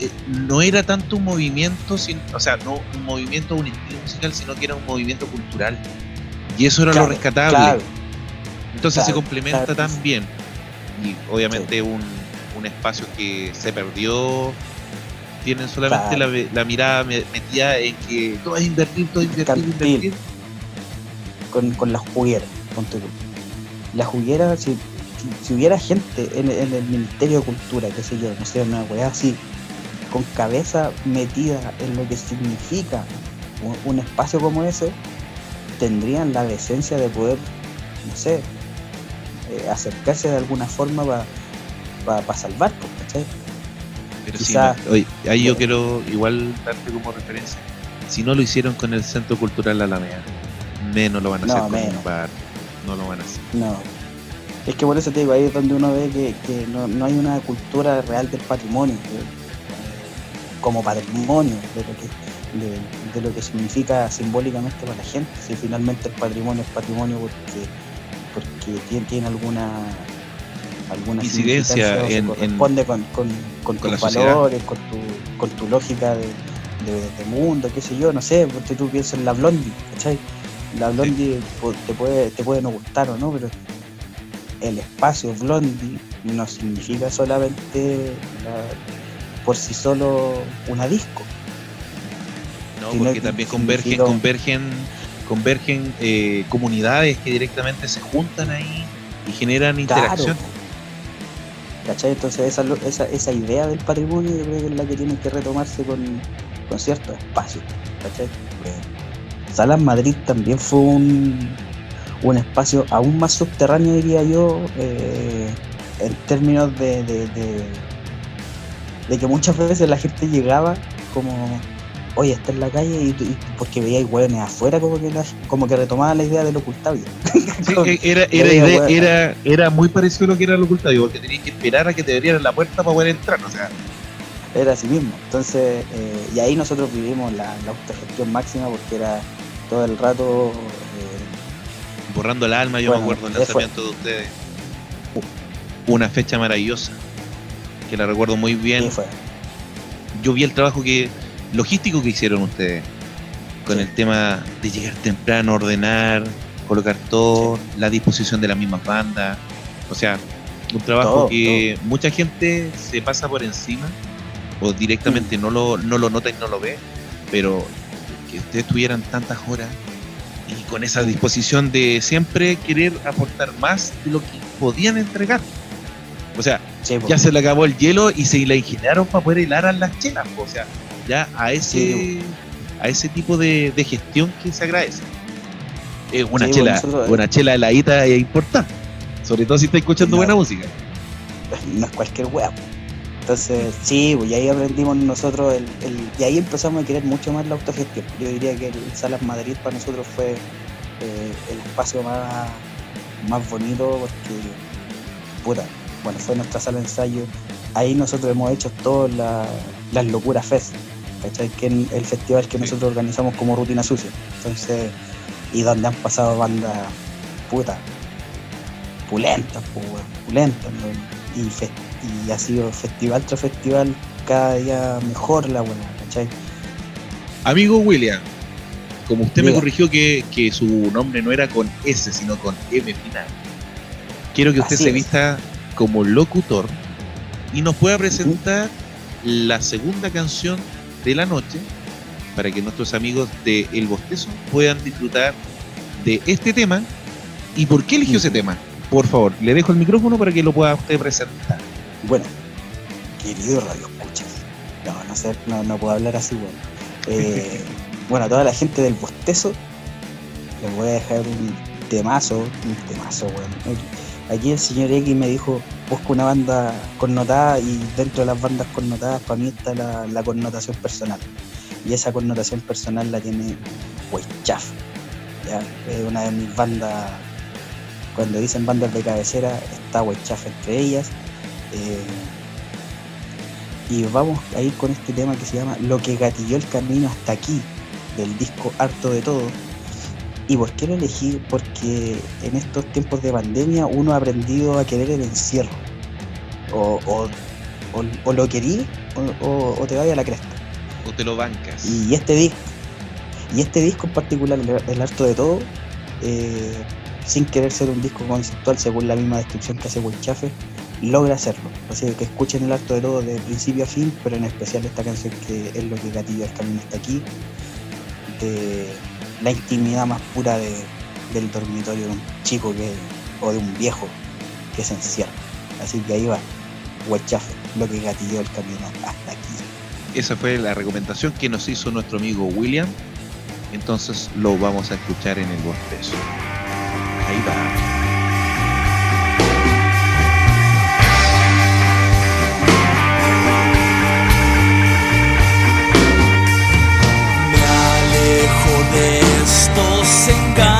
eh, no era tanto un movimiento, sin, o sea, no un movimiento, un estilo musical, sino que era un movimiento cultural. Y eso era claro, lo rescatable. claro, Entonces se complementa tan bien. Y obviamente un, un espacio que se perdió. Tienen solamente Claro. la, la mirada me- metida en que todo es invertir, todo es invertir, invertir. con, con las jugueras, ponte tú. La juguera, si, si, si hubiera gente en, en el Ministerio de Cultura, qué sé yo, no sé, una weá así, con cabeza metida en lo que significa un, un espacio como ese, tendrían la decencia de poder, no sé, eh, acercarse de alguna forma para salvar, pues, ¿cachai? Pero Quizá- no, oye, ahí yo quiero igual darte como referencia. Si no lo hicieron con el Centro Cultural Alameda, menos lo van a No, hacer con menos. un bar. No lo van a hacer. No. Es que por eso te digo, ahí es donde uno ve que, que no, no hay una cultura real del patrimonio, eh, como patrimonio de lo que de, de lo que significa simbólicamente para la gente. Si finalmente el patrimonio es patrimonio porque porque tiene, tiene alguna alguna Incidencia en- corresponde con, con, con con tus valores, con tu, con tu lógica de, de- de mundo, qué sé yo, no sé, porque tú piensas en la Blondie, ¿cachai? La Blondie te puede, te puede no gustar o no, pero el espacio Blondie no significa solamente la- por sí solo una disco. No, porque que también convergen, convergen, convergen eh, comunidades que directamente se juntan ahí y generan interacción. ¿Cachai? Entonces esa, esa, esa idea del patrimonio yo creo que es la que tiene que retomarse con, con ciertos espacios. ¿Cachai? Salas Madrid también fue un, un espacio aún más subterráneo, diría yo, eh, en términos de, de, de que muchas veces la gente llegaba como, oye, está en la calle y, y porque veía hueones afuera como que, la- como que retomaba la idea del ocultable. [LAUGHS] Sí, era, era, Era idea- era, era muy parecido a lo que era el ocultario, porque tenías que esperar a que te abrieran la puerta para poder entrar. O sea, Era así mismo. Entonces, eh, y ahí nosotros vivimos la, la autogestión máxima porque era todo el rato. eh, borrando el alma, yo Bueno, me acuerdo el lanzamiento de ustedes. Una fecha maravillosa, que la recuerdo muy bien. fue. Yo vi el trabajo que logístico que hicieron ustedes con Sí. el tema de llegar temprano, ordenar, colocar todo, la disposición de las mismas bandas. O sea, un trabajo Todo, que mucha gente se pasa por encima o Mm. directamente no, lo, no lo nota y no lo ve, pero que ustedes tuvieran tantas horas y con esa disposición de siempre querer aportar más de lo que podían entregar. O sea, Sí, ya se le acabó el hielo y se la ingeniaron para poder helar a las chelas. O sea, ya a ese, Sí. a ese tipo de, de gestión que se agradece. Eh, una Sí, chela, bueno, una chela heladita es importante. Sobre todo si está escuchando buena música. no es cualquier po. Entonces, sí, pues, y ahí aprendimos nosotros, el, el- y ahí empezamos a querer mucho más la autogestión. Yo diría que el Salas Madrid para nosotros fue eh, el espacio más, más bonito porque, puta, bueno, fue nuestra sala de ensayo. Ahí nosotros hemos hecho todas la- las locuras fest, ¿cachai? Que es el festival que nosotros organizamos como rutina sucia. Entonces, y donde han pasado bandas, puta, pulentas, pulentas, ¿no? y, fe- y ha sido festival tras festival cada día mejor la buena, ¿cachai? Amigo William, como usted me corrigió que, que su nombre no era con S, sino con M final, quiero que usted Así se es. vista como locutor y nos pueda presentar la segunda canción de la noche para que nuestros amigos de El Bostezo puedan disfrutar de este tema. ¿Y por qué eligió ese tema? Por favor, le dejo el micrófono para que lo pueda usted presentar. Bueno, querido Radio Escuchas, no, no sé, no, no puedo hablar así, bueno. Eh, bueno, a toda la gente del bostezo, les voy a dejar un temazo, un temazo, bueno. Aquí el señor X me dijo, busca una banda connotada y dentro de las bandas connotadas para mí está la, connotación personal. Y esa connotación personal la tiene Huaychaf. ¿ya? Es una de mis bandas, cuando dicen bandas de cabecera, está Huaychaf entre ellas. Eh, y vamos a ir con este tema que se llama Lo que gatilló el camino hasta aquí, del disco Harto de Todo. ¿Y por qué lo elegí? Porque en estos tiempos de pandemia uno ha aprendido a querer el encierro. O, o, o- o lo querí o, te vaya a la cresta. O te lo bancas. Y este disco, y este disco en particular, el, harto de todo, eh, sin querer ser un disco conceptual según la misma descripción que hace Chafe, logra hacerlo. O sea, que escuchen el harto de todo de principio a fin, pero en especial esta canción que es lo que gatilla el camino hasta aquí, de la intimidad más pura de- del dormitorio de un chico que, o de un viejo que se encierra. Así que ahí va, Chafe, lo que gatilló el camino hasta aquí. Esa fue la recomendación que nos hizo nuestro amigo William. Entonces lo vamos a escuchar en el bostezo. Ahí va. Me alejo de estos engaños,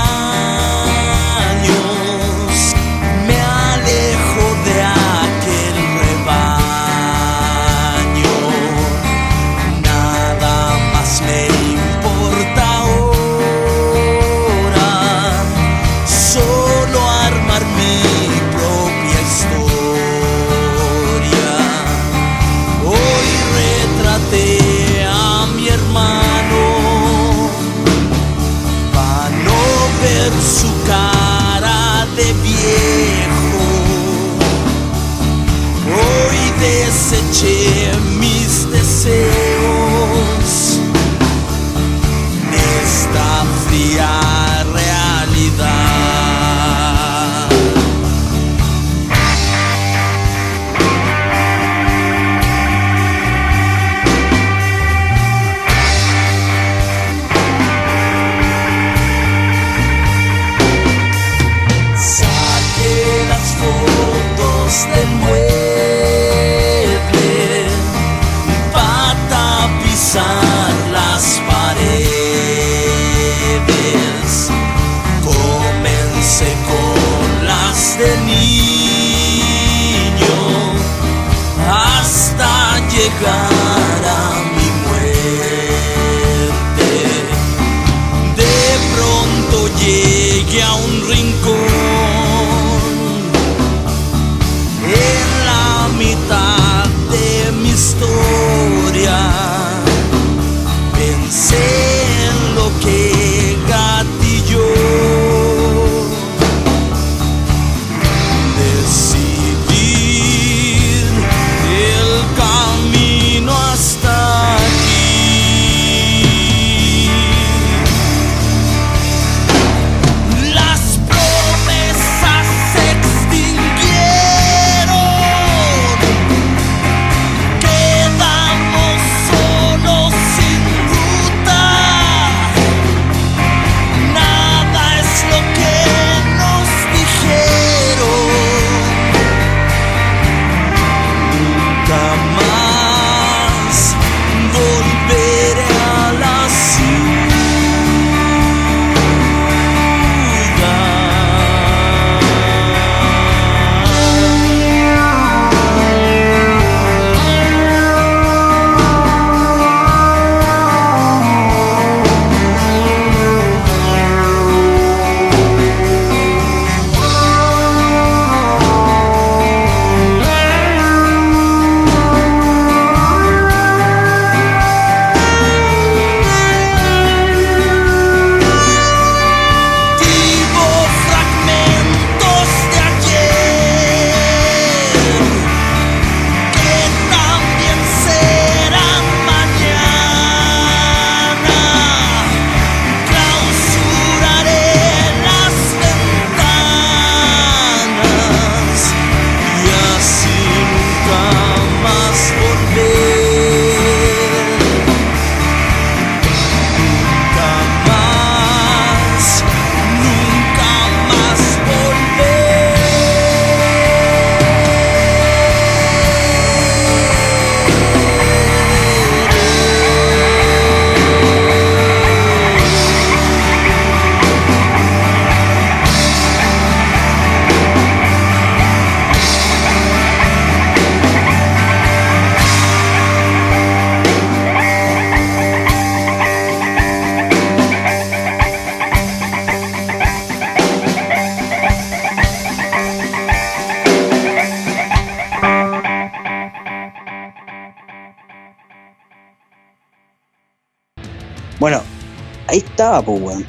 estaba, pues, weón.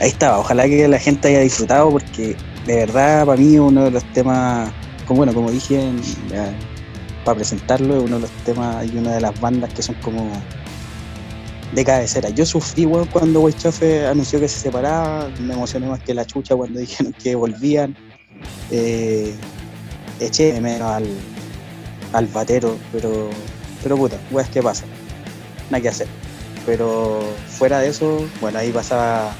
Ahí estaba. Ojalá que la gente haya disfrutado porque de verdad para mí uno de los temas, como bueno, como dije para presentarlo, es uno de los temas y una de las bandas que son como de cabecera. Yo sufrí, weón, cuando Weichofe anunció que se separaba, me emocioné más que la chucha cuando [LAUGHS] dijeron que volvían. Eh, eché de menos al, al batero, pero, pero puta, weas que pasa. Nada que hacer. Pero fuera de eso, bueno, ahí pasaba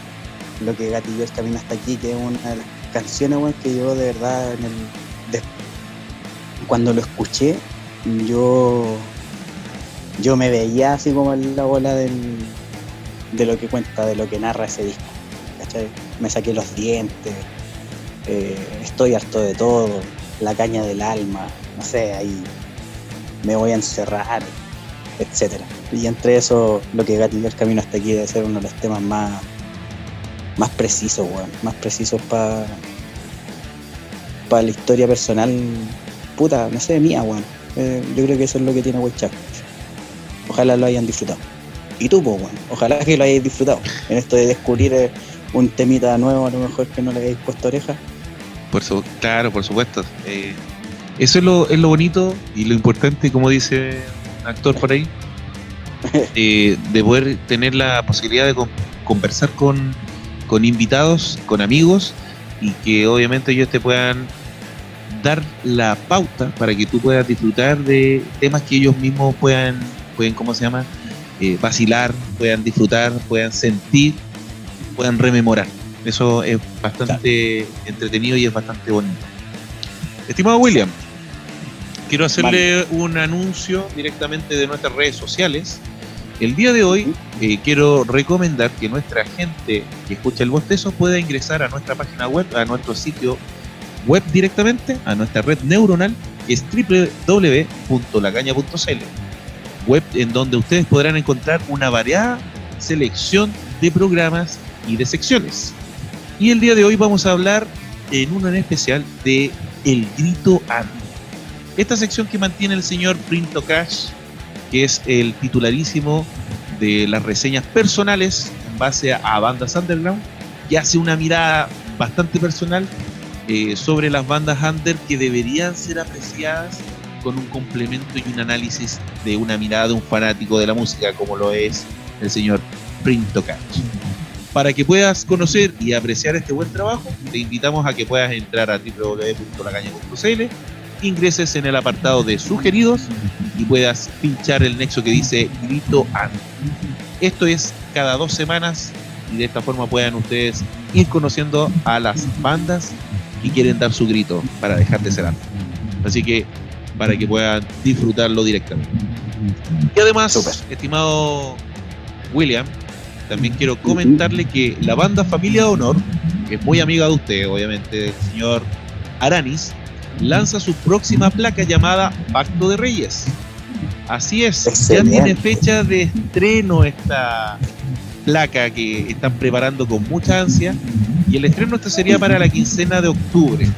lo que gatilló el camino hasta aquí, que es una de las canciones que yo de verdad cuando lo escuché, yo yo me veía así como en la bola de lo que cuenta, de lo que narra ese disco. ¿cachai? Me saqué los dientes, eh, estoy harto de todo, la caña del alma, no sé, ahí me voy a encerrar, etcétera. Y entre eso, lo que gatilló el camino hasta aquí debe ser uno de los temas más, más precisos, weón, más precisos para para la historia personal, puta, no sé, mía, weón. Eh, yo creo que eso es lo que tiene Waychak. Ojalá lo hayan disfrutado. Y tú, pues, weón, ojalá que lo hayáis disfrutado. En esto de descubrir eh, un temita nuevo, a lo mejor que no le hayáis puesto oreja. Por su- claro, por supuesto. Eh, eso es lo, es lo bonito y lo importante, como dice un actor por ahí, [LAUGHS] de poder tener la posibilidad de con- conversar con, con invitados, con amigos, y que obviamente ellos te puedan dar la pauta para que tú puedas disfrutar de temas que ellos mismos puedan, pueden ¿cómo se llama? Eh, vacilar, puedan disfrutar, puedan sentir, puedan rememorar. Eso es bastante entretenido y es bastante bonito. Estimado William, quiero hacerle un anuncio directamente de nuestras redes sociales. El día de hoy eh, quiero recomendar que nuestra gente que escucha el bostezo pueda ingresar a nuestra página web, a nuestro sitio web directamente, a nuestra red neuronal, que es www.lacaña.cl. Web en donde ustedes podrán encontrar una variada selección de programas y de secciones. Y el día de hoy vamos a hablar en uno en especial de El Grito Ando. Esta sección que mantiene el señor Printo Cash, que es el titularísimo de las reseñas personales en base a, bandas underground, y hace una mirada bastante personal eh, sobre las bandas under que deberían ser apreciadas con un complemento y un análisis de una mirada de un fanático de la música como lo es el señor Printo Cash. Para que puedas conocer y apreciar este buen trabajo, te invitamos a que puedas entrar a www.lacaña.cl, ingreses en el apartado de sugeridos y puedas pinchar el nexo que dice Grito And. Esto es cada dos semanas y de esta forma puedan ustedes ir conociendo a las bandas que quieren dar su grito para dejar de ser under. Así que para que puedan disfrutarlo directamente. Y además, estimado William, también quiero comentarle que la banda Familia de Honor, que es muy amiga de usted, obviamente, del señor Aranis, lanza su próxima placa llamada Pacto de Reyes. Así es, Excelente. ya tiene fecha de estreno esta placa que están preparando con mucha ansia y el estreno este sería para la quincena de octubre.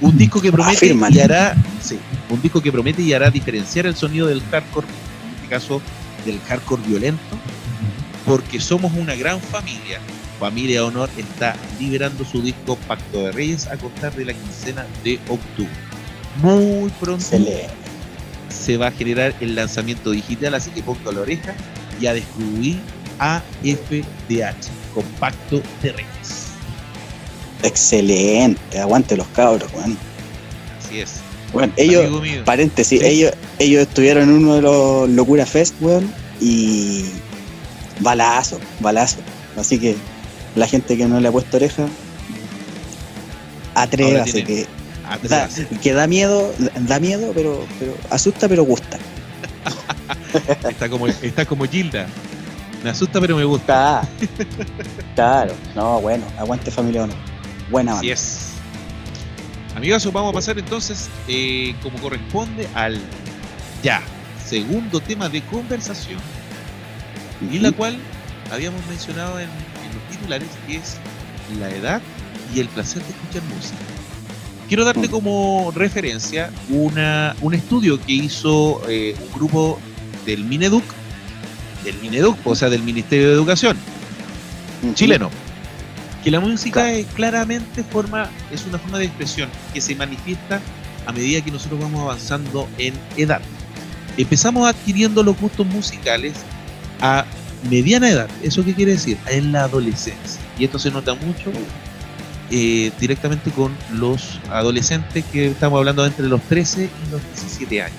Un disco que promete y hará, sí, un disco que promete y hará diferenciar el sonido del hardcore, en este caso del hardcore violento, porque somos una gran familia. Familia Honor está liberando su disco Pacto de Reyes a contar de la quincena de octubre. Muy pronto Excelente. se va a generar el lanzamiento digital, así que ponga la oreja y a descubrir AFDH con Pacto de Reyes. Excelente. Aguante los cabros, weón. Así es. Bueno, ellos, paréntesis, Sí. ellos, ellos estuvieron en uno de los Locura Fest, weón, y balazo, balazo. Así que la gente que no le ha puesto oreja, atrévase, que da, que da miedo, da miedo, pero, pero asusta, pero gusta. [LAUGHS] Está como, está como Gilda. Me asusta, pero me gusta. Claro, claro. no, bueno, aguante familia o no. Buena banda. es. Amigos, vamos a pasar entonces, eh, como corresponde, al ya segundo tema de conversación, y la cual habíamos mencionado en, que es la edad y el placer de escuchar música. Quiero darte como referencia una, un estudio que hizo eh, un grupo del Mineduc del Mineduc, o sea, del Ministerio de Educación chileno. Que la música Claro. es claramente forma, es una forma de expresión que se manifiesta a medida que nosotros vamos avanzando en edad. Empezamos adquiriendo los gustos musicales a mediana edad. ¿Eso qué quiere decir? En la adolescencia. Y esto se nota mucho eh, directamente con los adolescentes que estamos hablando entre los 13 y los 17 años.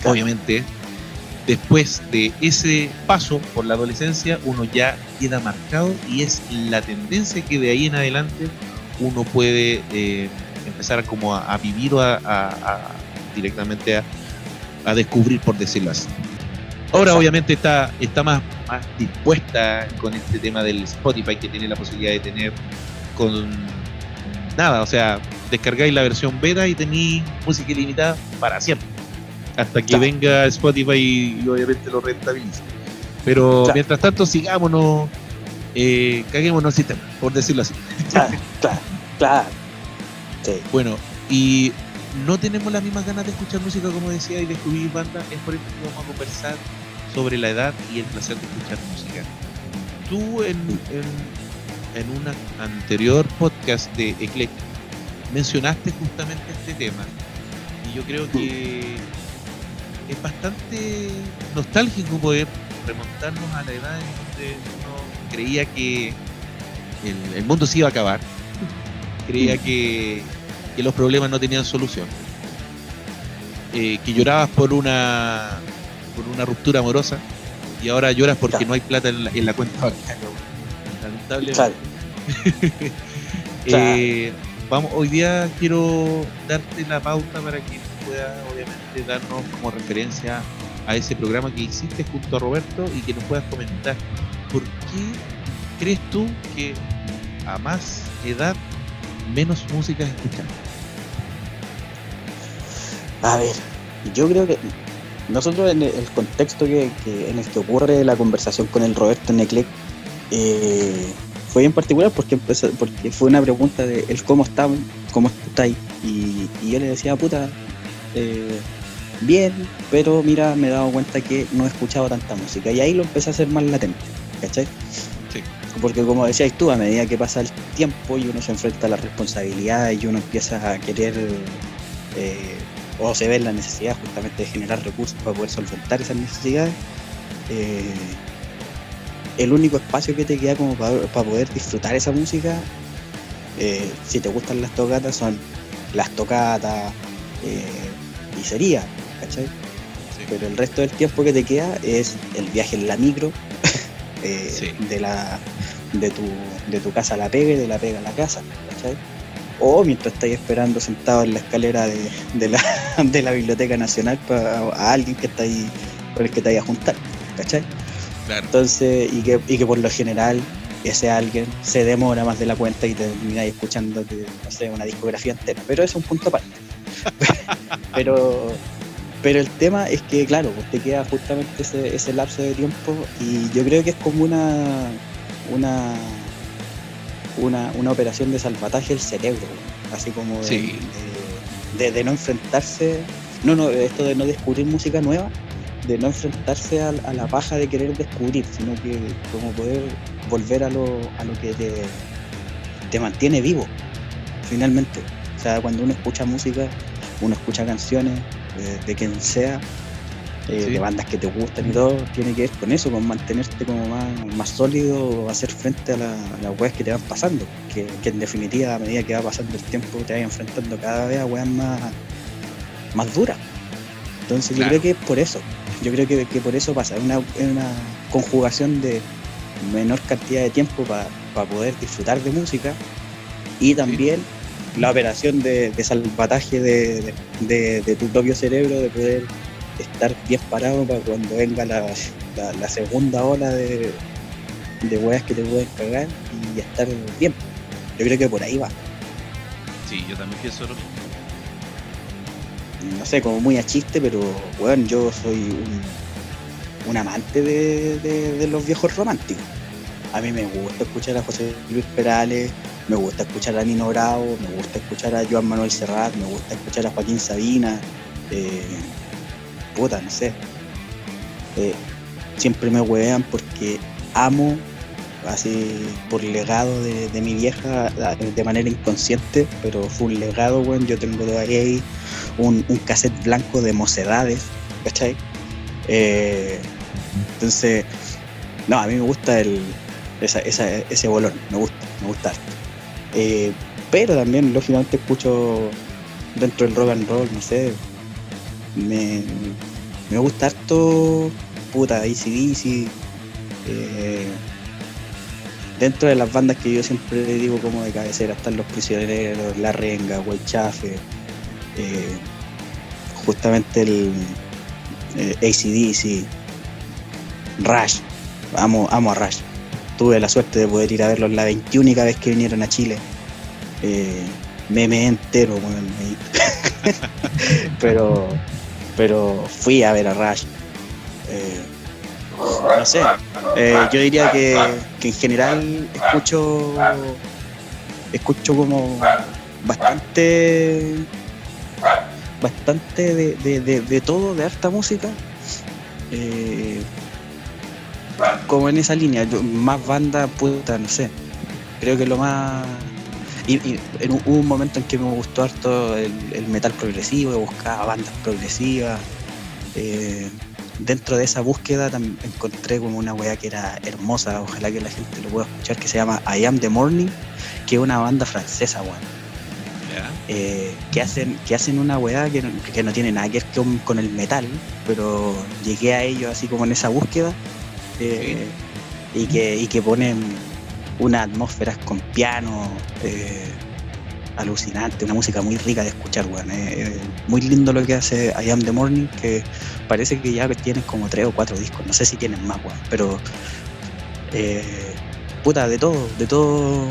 Claro. Obviamente, después de ese paso por la adolescencia, uno ya queda marcado y es la tendencia que de ahí en adelante uno puede eh, empezar como a, a vivir o a, a- a- directamente a, a descubrir, por decirlo así. Ahora obviamente está, está más, más dispuesta con este tema del Spotify que tiene la posibilidad de tener con nada, o sea, descargáis la versión beta y tenéis música ilimitada para siempre. Hasta que Claro. venga Spotify y, y obviamente lo rentabilice. Pero Claro. mientras tanto sigámonos, eh, caguémonos el sistema, por decirlo así. Claro, claro, claro. Sí. Bueno, y no tenemos las mismas ganas de escuchar música como decía y de descubrir bandas, es por eso que vamos a conversar sobre la edad y el placer de escuchar música. Tú en, en, en un anterior podcast de Eclec mencionaste justamente este tema y yo creo que es bastante nostálgico poder remontarnos a la edad en donde uno creía que el, el mundo se iba a acabar, creía que, que los problemas no tenían solución, eh, que llorabas por una por una ruptura amorosa y ahora lloras porque Claro. no hay plata en la, en la cuenta bancaria. Lamentablemente. Claro. [LAUGHS] Eh, vamos, hoy día quiero darte la pauta para que puedas obviamente darnos como referencia a ese programa que hiciste junto a Roberto y que nos puedas comentar por qué crees tú que a más edad menos música escuchar. A ver, yo creo que nosotros en el, contexto que, que- en el que ocurre la conversación con el Roberto Neclec eh, fue bien particular porque empezó, porque fue una pregunta de el cómo está, cómo estáis y, y yo le decía puta eh, bien, pero mira me he dado cuenta que no he escuchado tanta música y ahí lo empecé a hacer más latente, ¿cachai? Sí. Porque como decías tú, a medida que pasa el tiempo y uno se enfrenta a las responsabilidades y uno empieza a querer eh, o se ve la necesidad justamente de generar recursos para poder solventar esas necesidades, eh, el único espacio que te queda como para, para poder disfrutar esa música, eh, si te gustan las tocatas, son las tocatas eh, y sería, ¿cachai? Pero el resto del tiempo que te queda es el viaje en la micro, [LAUGHS] eh, Sí. de, la, de, tu, de tu casa a la pega y de la pega a la casa, ¿cachai? O mientras estáis esperando sentado en la escalera de, de la, [LAUGHS] de la Biblioteca Nacional para, a alguien que está ahí, con el que te vayas a juntar, ¿cachai? Claro. Entonces, y que, y que por lo general ese alguien se demora más de la cuenta y te termináis escuchando, no sé, una discografía entera. Pero eso es un punto aparte. [LAUGHS] pero, pero el tema es que, claro, pues te queda justamente ese, ese lapso de tiempo y yo creo que es como una, una, una, una operación de salvataje del cerebro, así como de, Sí. de- de- de no enfrentarse, no, no, esto de no descubrir música nueva, de no enfrentarse a, a la paja de querer descubrir, sino que como poder volver a lo, a lo que te, te mantiene vivo, finalmente. O sea, cuando uno escucha música, uno escucha canciones eh, de quien sea, eh, Sí. de bandas que te gustan y todo, tiene que ver con eso, con mantenerte como más, más sólido, hacer frente a, la- a las weas que te van pasando, que, que en definitiva a medida que va pasando el tiempo te vas enfrentando cada vez a weas más, más duras. Entonces Claro. yo creo que es por eso, yo creo que, que por eso pasa, es una, una conjugación de menor cantidad de tiempo para poder disfrutar de música y también la operación de, de salvataje de, de- de tu propio cerebro, de poder estar bien parado para cuando venga la, la- la segunda ola de, de weas que te pueden cagar y estar bien. Yo creo que por ahí va. Sí, yo también pienso lo mismo. no sé, como muy a chiste, pero bueno, yo soy un, un amante de, de- de los viejos románticos. A mí me gusta escuchar a José Luis Perales, me gusta escuchar a Nino Bravo, me gusta escuchar a Joan Manuel Serrat, me gusta escuchar a Joaquín Sabina, eh, puta, no sé. Eh, siempre me huevean porque amo, así por legado de, mi vieja, de manera inconsciente, pero fue un legado. Yo tengo todavía ahí un, cassette blanco de mocedades, ¿cachai? Eh, entonces, no, a mí me gusta el, esa, esa- ese bolón, me gusta, me gusta. Eh, pero también, lógicamente, escucho dentro del rock and roll, no sé, me, me gusta harto, puta, ACDC, eh, dentro de las bandas que yo siempre digo como de cabecera están Los Prisioneros, La Renga, Whitechafe, eh, justamente el eh, ACDC, Rush, amo, amo a Rush. Tuve la suerte de poder ir a verlos la 21 vez que vinieron a Chile. Eh, meme entero, weón, ahí. [LAUGHS] pero, pero fui a ver a Rush. Eh, no sé, eh, yo diría que, en general escucho escucho como bastante bastante de, de- de- todo, de harta música. Eh, como en esa línea, más banda, puta, no sé. Creo que lo más. Y, y en un- hubo un momento en que me gustó harto el, el metal progresivo, buscaba bandas progresivas. Eh, dentro de esa búsqueda encontré como una weá que era hermosa, ojalá que la gente lo pueda escuchar, que se llama I Am the Morning, que es una banda francesa, weón eh, que hacen que hacen una weá que no, que no tiene nada que ver con, con el metal, pero llegué a ellos así como en esa búsqueda eh, y, que, y que ponen unas atmósferas con piano eh, alucinante, una música muy rica de escuchar, weón. eh, eh, muy lindo lo que hace I Am The Morning, que parece que ya tienen como tres o cuatro discos, no sé si tienen más, weón, pero eh, puta, de todo, de todo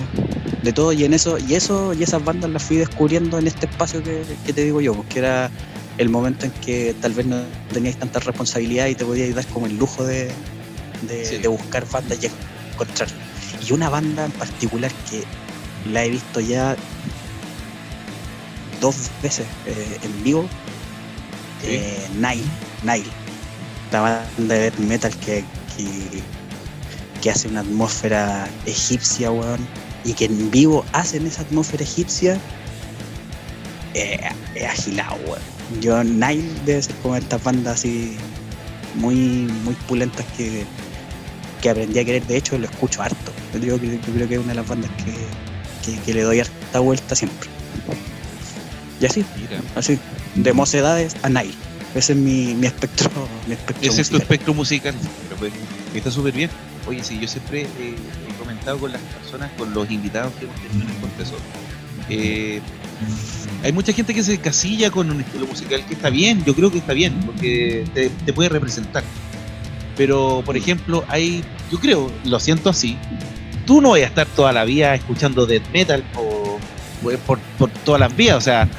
de todo y en eso y eso y esas bandas las fui descubriendo en este espacio que, que te digo yo porque era el momento en que tal vez no teníais tanta responsabilidad y te podíais dar como el lujo de, de, Sí. de buscar bandas y encontrarlas y una banda en particular que la he visto ya dos veces eh, en vivo Sí. eh, Nile Nile la banda de death metal que, que, que hace una atmósfera egipcia weón y que en vivo hacen esa atmósfera egipcia, eh, es agilado, weón. Yo, Nile debe ser como estas bandas así muy, muy pulentas que, que aprendí a querer. De hecho, lo escucho harto. Yo, digo yo creo que es una de las bandas que, que, que le doy harta vuelta siempre. Y así, Mira. así, de mocedades a Nile. Ese es mi, mi espectro, mi espectro Ese es tu espectro musical. Pero, pues, está súper bien. Oye, sí, yo siempre eh, he comentado con las personas, con los invitados que hemos tenido en el Conteso. eh, hay mucha gente que se casilla con un estilo musical que está bien, yo creo que está bien, porque te, te puede representar. Pero, por ejemplo, hay, yo creo, lo siento así, tú no vas a estar toda la vida escuchando death metal o, o por, por todas las vías, o sea,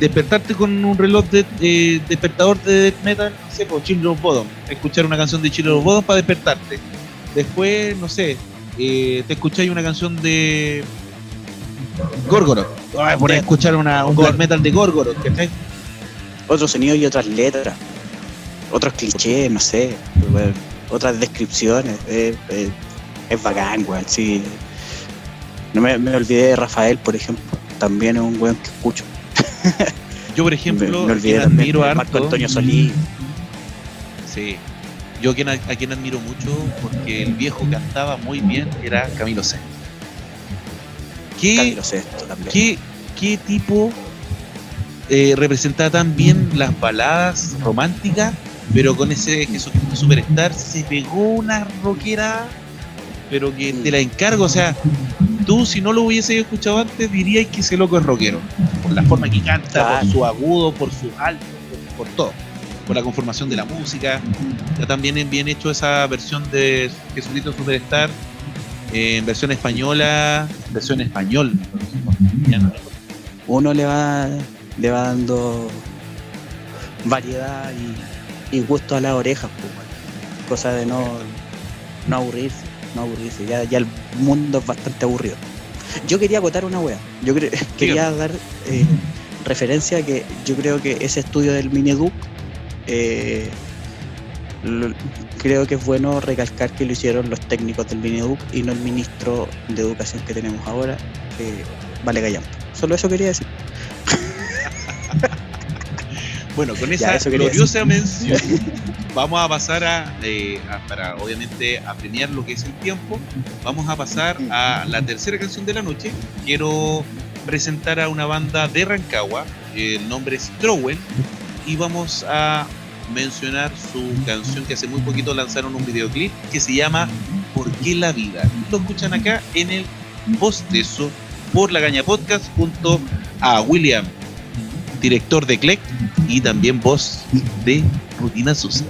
despertarte con un reloj de eh, despertador de death metal, no sé, por Children of Bodom, escuchar una canción de Children of Bodom para despertarte. Después, no sé, eh, te escucháis una canción de Gorgoroth, Ay, por escuchar una, un death metal de Gorgoroth, ¿cachai? otro sonido y otras letras, otros clichés, no sé, weón, otras descripciones. eh, eh, es bacán, weón, sí. No me, me olvidé de Rafael, por ejemplo. También es un weón que escucho. Yo, por ejemplo, me a olvidé quien también admiro de Marco harto, Antonio Solís. Sí. Yo a quien, a quien admiro mucho, porque el viejo cantaba muy bien, era Camilo Sesto. ¿Qué, Camilo Sesto también. qué, qué tipo eh, representaba tan bien las baladas románticas, pero con ese Jesucristo Superstar se pegó una rockera, pero que te la encargo, o sea, tú si no lo hubiese escuchado antes dirías que ese loco es rockero, por la forma que canta, Claro. por su agudo, por su alto, por, por todo, por la conformación de la música, ya también es bien hecho esa versión de Jesucristo Superstar, eh, en versión española, versión español, ya no Uno le va, le va dando variedad y, y gusto a las orejas, pues, cosa de no, no aburrirse, no aburrirse. Ya, ya el mundo es bastante aburrido. Yo quería acotar una wea. Yo cre- [LAUGHS] quería dar eh, referencia a que yo creo que ese estudio del Mineduc eh, creo que es bueno recalcar que lo hicieron los técnicos del Mineduc y no el ministro de Educación que tenemos ahora, que vale gallampa. Solo eso quería decir. [LAUGHS] Bueno, con Ya, esa quería gloriosa mención, [LAUGHS] vamos a pasar a, eh, a- para obviamente a premiar lo que es el tiempo, vamos a pasar a la tercera canción de la noche. Quiero presentar a una banda de Rancagua, el nombre es Trowen, y vamos a mencionar su canción que hace muy poquito lanzaron un videoclip que se llama ¿Por qué la vida? Lo escuchan acá en el postezo por la Gaña Podcast junto a William, director de Clec y también voz de Rutina Sucia.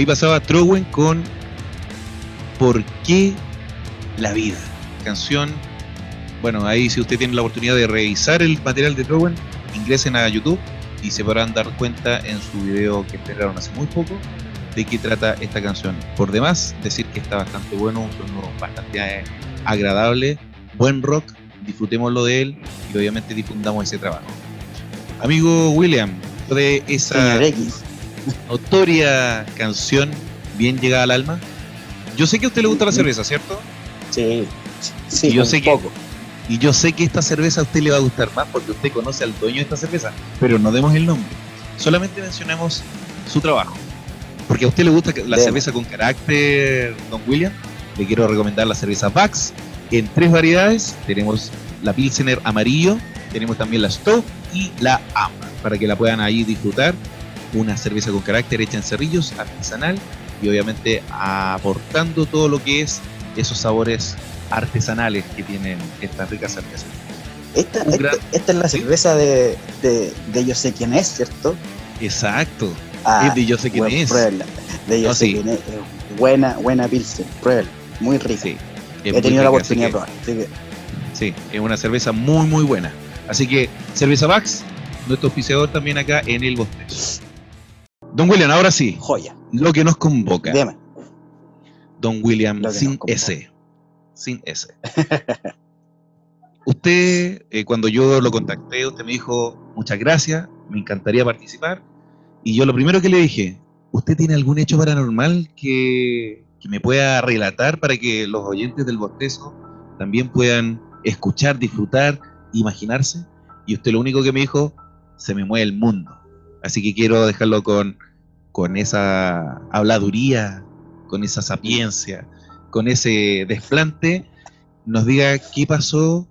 Ahí pasaba Trowen con ¿Por qué la vida? Canción. Bueno, ahí si usted tiene la oportunidad de revisar el material de Trowen, ingresen a YouTube y se podrán dar cuenta en su video que esperaron hace muy poco de qué trata esta canción. Por demás, decir que está bastante bueno, un sonido bastante eh, agradable, buen rock, disfrutémoslo de él y obviamente difundamos ese trabajo. Amigo William, de esa X. notoria canción bien llegada al alma. Yo sé que a usted le gusta la cerveza, ¿cierto? Sí, sí, Y yo un sé que- poco. Y yo sé que esta cerveza a usted le va a gustar más porque usted conoce al dueño de esta cerveza, pero no demos el nombre. Solamente mencionemos su trabajo. porque a usted le gusta la cerveza con carácter, Don William, le quiero recomendar la cerveza Vax en tres variedades. Tenemos la Pilsener amarillo, tenemos también la Stout y la Amber, para que la puedan ahí disfrutar. Una cerveza con carácter hecha en cerrillos, artesanal y obviamente aportando todo lo que es esos sabores artesanales que tienen estas ricas cervezas. Esta, Un esta, gran- esta es la cerveza de, de, de yo sé quién es, ¿cierto? Exacto. Ah, es de yo sé quién bueno, es. De yo No, sé sí. quién es. Buena, buena Pilsen, pruébela. Muy rica. Sí. He muy tenido la rica, oportunidad de probar. Así que Sí, es una cerveza muy, muy buena. Así que, Cerveza Vax, nuestro auspiciador también acá en el Bostezo. Don William, ahora sí, joya. lo que nos convoca. Dime. Don William, sin. S. Sin S. [LAUGHS] usted, eh, cuando yo lo contacté, usted me dijo, muchas gracias, me encantaría participar. Y yo lo primero que le dije, ¿usted tiene algún hecho paranormal que, que me pueda relatar para que los oyentes del Bostezo también puedan escuchar, disfrutar, imaginarse? Y usted lo único que me dijo, se me mueve el mundo. Así que quiero dejarlo con, con esa habladuría, con esa sapiencia, con ese desplante, nos diga qué pasó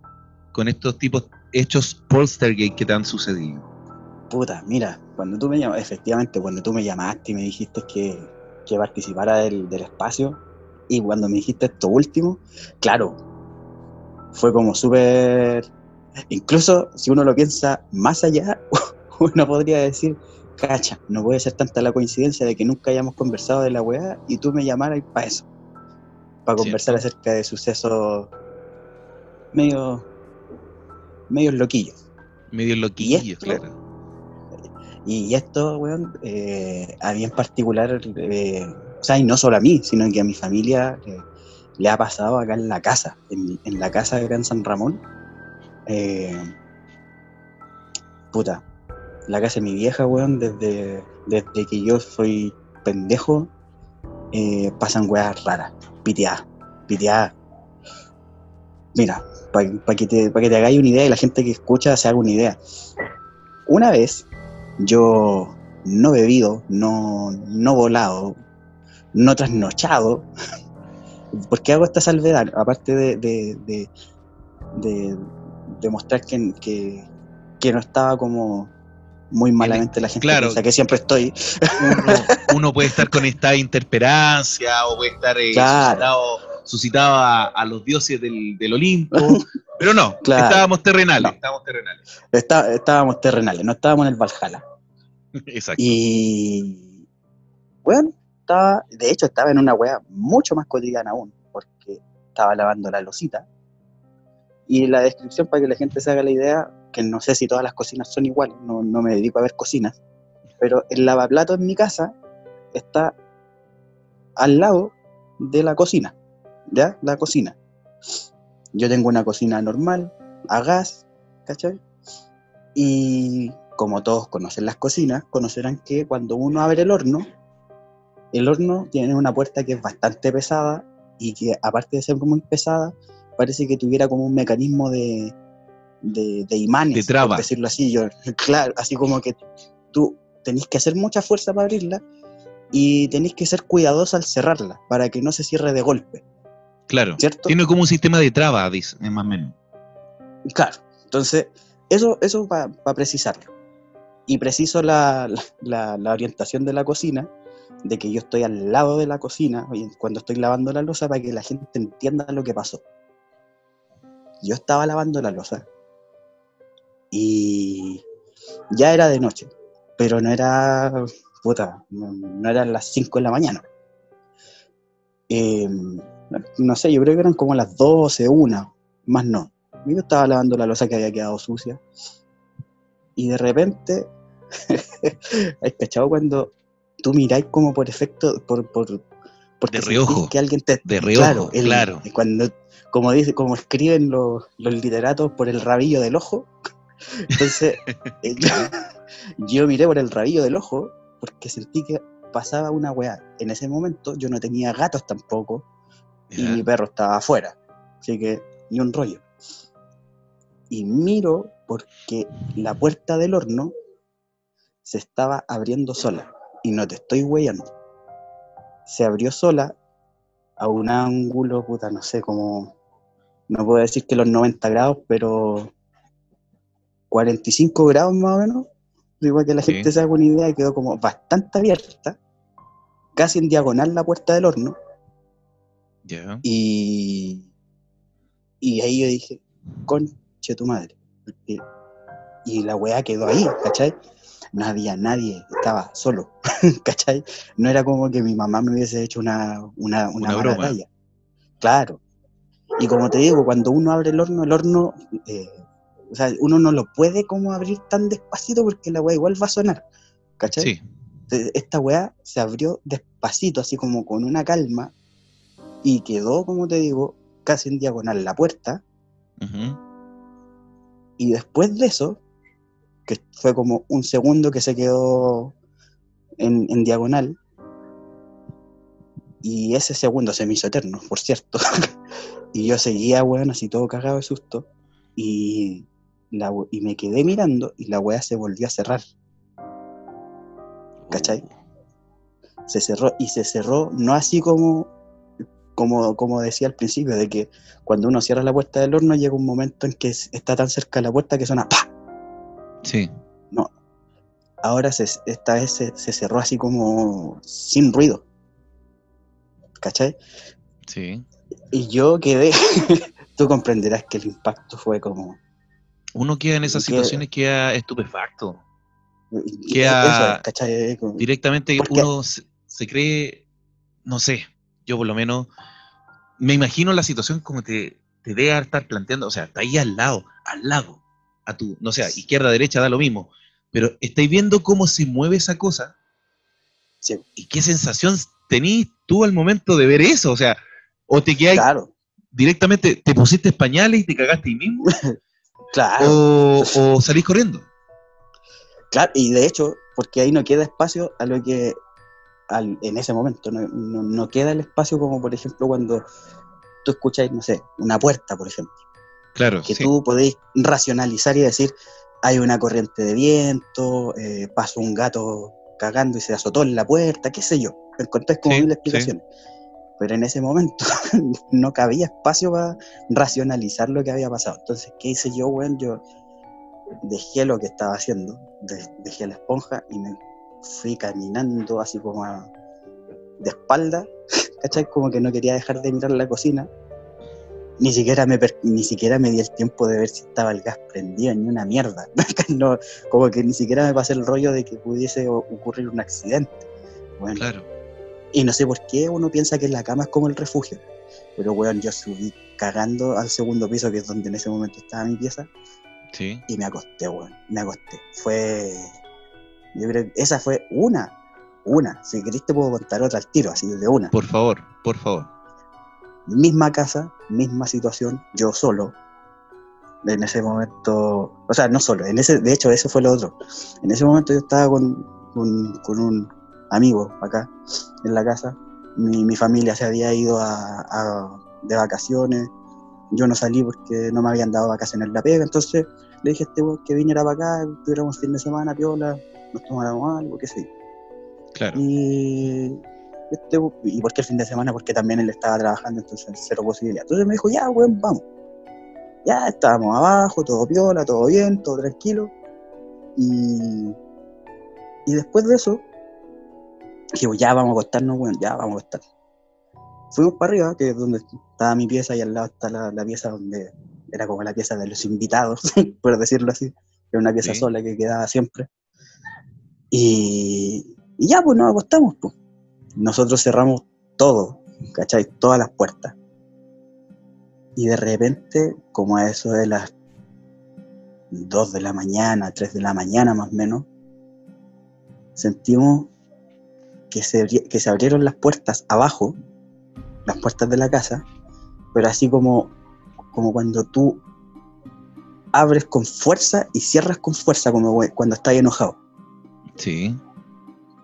con estos tipos hechos poltergeist que te han sucedido. Puta, mira, cuando tú me llamas, efectivamente, cuando tú me llamaste y me dijiste que, que participara del, del espacio, y cuando me dijiste esto último, claro, fue como súper. Incluso si uno lo piensa más allá, [LAUGHS] [LAUGHS] uno podría decir, cacha, no puede ser tanta la coincidencia de que nunca hayamos conversado de la weá y tú me llamaras para eso, para conversar Cierto. acerca de sucesos medio, medio loquillos. Medio loquillo, esto? claro. Y esto, weón, eh, a mí en particular, eh, o sea, y no solo a mí, sino que a mi familia eh, le ha pasado acá en la casa, en, en la casa de Gran San Ramón. Puta, la casa de mi vieja, weón, desde, desde que yo soy pendejo, eh, pasan weas raras, piteadas, piteadas. Mira, para que, te, pa' que te hagáis una idea y la gente que escucha se haga una idea. Una vez, yo no bebido, no, no volado, no trasnochado. [LAUGHS] ¿Por qué hago esta salvedad? Aparte de, de, de, de- de mostrar que, que, que no estaba como muy malamente la gente claro. piensa que siempre estoy. Uno, [LAUGHS] uno puede estar con esta interperancia o puede estar eh, Claro. suscitado, suscitado a, a los dioses del, del Olimpo, [LAUGHS] pero no, Claro. estábamos terrenales, No. estábamos terrenales. Está- estábamos terrenales, no estábamos en el Valhalla. [LAUGHS] Exacto. Y bueno, estaba, de hecho estaba en una wea mucho más cotidiana aún, porque estaba lavando la losita. Y la descripción para que la gente se haga la idea, que no sé si todas las cocinas son iguales, no, no me dedico a ver cocinas, pero el lavaplato en mi casa está al lado de la cocina, ¿ya? La cocina. Yo tengo una cocina normal, a gas, ¿cachai? Y como todos conocen las cocinas, conocerán que cuando uno abre el horno, el horno tiene una puerta que es bastante pesada y que aparte de ser muy pesada, parece que tuviera como un mecanismo de, de, de imanes, De traba. por decirlo así. Yo, claro, así como que tú tenés que hacer mucha fuerza para abrirla y tenés que ser cuidadoso al cerrarla para que no se cierre de golpe, Claro. ¿cierto? Tiene como un sistema de traba, dice, más o menos. Claro, entonces, eso, eso para precisarlo. Y preciso la, la- la orientación de la cocina, de que yo estoy al lado de la cocina cuando estoy lavando la losa para que la gente entienda lo que pasó. Yo estaba lavando la losa y ya era de noche, pero no era, puta, no, no eran las 5 de la mañana. Eh, no sé, yo creo que eran como las 12, una, más no. Yo estaba lavando la losa que había quedado sucia. Y de repente, [LAUGHS] ¿has cachado cuando tú miráis como por efecto, por, por, porque De reojo. que alguien te... De reojo, el- claro. Cuando, como, dice, como escriben los, los literatos por el rabillo del ojo. Entonces, [LAUGHS] eh, yo, yo miré por el rabillo del ojo porque sentí que pasaba una weá. En ese momento yo no tenía gatos tampoco y mi perro estaba afuera. Así que ni un rollo. Y miro porque la puerta del horno se estaba abriendo sola. Y no te estoy weyando. se abrió sola a un ángulo, puta, no sé, como, no puedo decir que los 90 grados, pero 45 grados más o menos, igual que la Sí. gente se haga una idea, quedó como bastante abierta, casi en diagonal la puerta del horno, Ya. y, y ahí yo dije, conche tu madre. Y, y la weá quedó ahí, ¿cachai? No había nadie, estaba solo, [LAUGHS] ¿cachai? No era como que mi mamá me hubiese hecho una, una, una, Una mala broma. talla. Claro. Y como te digo, cuando uno abre el horno, el horno, eh, o sea, uno no lo puede como abrir tan despacito porque la weá igual va a sonar, ¿cachai? Sí. Entonces, esta weá se abrió despacito, así como con una calma, y quedó, como te digo, casi en diagonal la puerta. Ujú. Y después de eso, que fue como un segundo que se quedó en, en diagonal, y ese segundo se me hizo eterno, por cierto. [LAUGHS] y yo seguía, weón, así todo cagado de susto, y, la, y me quedé mirando, y la weá se volvió a cerrar. ¿Cachai? se cerró y se cerró no así como como, como decía al principio de que cuando uno cierra la puerta del horno llega un momento en que es- está tan cerca de la puerta que suena ¡pa! Sí. ahora se, esta vez se, se cerró así como sin ruido ¿cachai? Sí. y yo quedé [LAUGHS] tú comprenderás que el impacto fue como Uno queda en esas Que- situaciones, queda estupefacto. Queda eso Directamente Porque- uno se, se cree, no sé, yo por lo menos me imagino la situación como te, te debe estar planteando, o sea, está ahí al lado, al lado, a tu, no sé, izquierda, derecha, da lo mismo, pero estáis viendo cómo se mueve esa cosa Sí, y qué sensación tenís tú al momento de ver eso, o sea, o te quedáis claro. directamente, te pusiste pañales y te cagaste ahí mismo, [LAUGHS] claro o, o salís corriendo. Claro, y de hecho, porque ahí no queda espacio a lo que al- en ese momento, no, no- no queda el espacio como por ejemplo cuando tú escuchas, no sé, una puerta, por ejemplo, Claro, que sí, tú podéis racionalizar y decir, hay una corriente de viento, eh, pasó un gato cagando y se azotó en la puerta, qué sé yo, encontrás como Sí, mil sí. Pero en ese momento [LAUGHS] no cabía espacio para racionalizar lo que había pasado. Entonces, ¿qué hice yo, weón? Yo dejé lo que estaba haciendo, de- dejé la esponja y me fui caminando así como de espalda, [LAUGHS] ¿cachai? Como que no quería dejar de mirar la cocina. Ni siquiera, me ni siquiera me di el tiempo de ver si estaba el gas prendido, ni una mierda. [LAUGHS] No, como que ni siquiera me pasé el rollo de que pudiese ocurrir un accidente. Claro. Y no sé por qué uno piensa que la cama es como el refugio. Pero, weón, yo subí cagando al segundo piso, que es donde en ese momento estaba mi pieza, Sí, y me acosté, weón. Me acosté. Fue. Yo creo que esa fue una. Una. Si querés te puedo contar otra al tiro, así de una. por favor, por favor. Misma casa, misma situación, yo solo. En ese momento. O sea, no solo. En ese, de hecho, eso fue lo otro. En ese momento yo estaba con, con, con un amigo acá, en la casa. Mi, mi familia se había ido a, a- de vacaciones. Yo no salí porque no me habían dado vacaciones en la pega. Entonces le dije a este weón que viniera para acá, tuviéramos fin de semana, piola, nos tomáramos algo, qué sé yo. Claro. Y, este, ¿Y por qué el fin de semana? Porque también él estaba trabajando, entonces cero posibilidad. Entonces me dijo, ya, weón, vamos. Ya estábamos abajo, todo piola, todo bien, todo tranquilo. Y, y después de eso, dije, ya vamos a acostarnos, weón, ya vamos a acostarnos. Fuimos para arriba, que es donde estaba mi pieza, y al lado está la, la pieza donde era como la pieza de los invitados, [LAUGHS] por decirlo así. Era una pieza Sí. sola que quedaba siempre. Y, y ya, pues nos acostamos, pues. Nosotros cerramos todo, ¿cachai? Todas las puertas. Y de repente, como a eso de las 2 de la mañana, 3 de la mañana más o menos, sentimos que se, que se abrieron las puertas abajo, las puertas de la casa, pero así como, como cuando tú abres con fuerza y cierras con fuerza, como cuando estás enojado. Sí,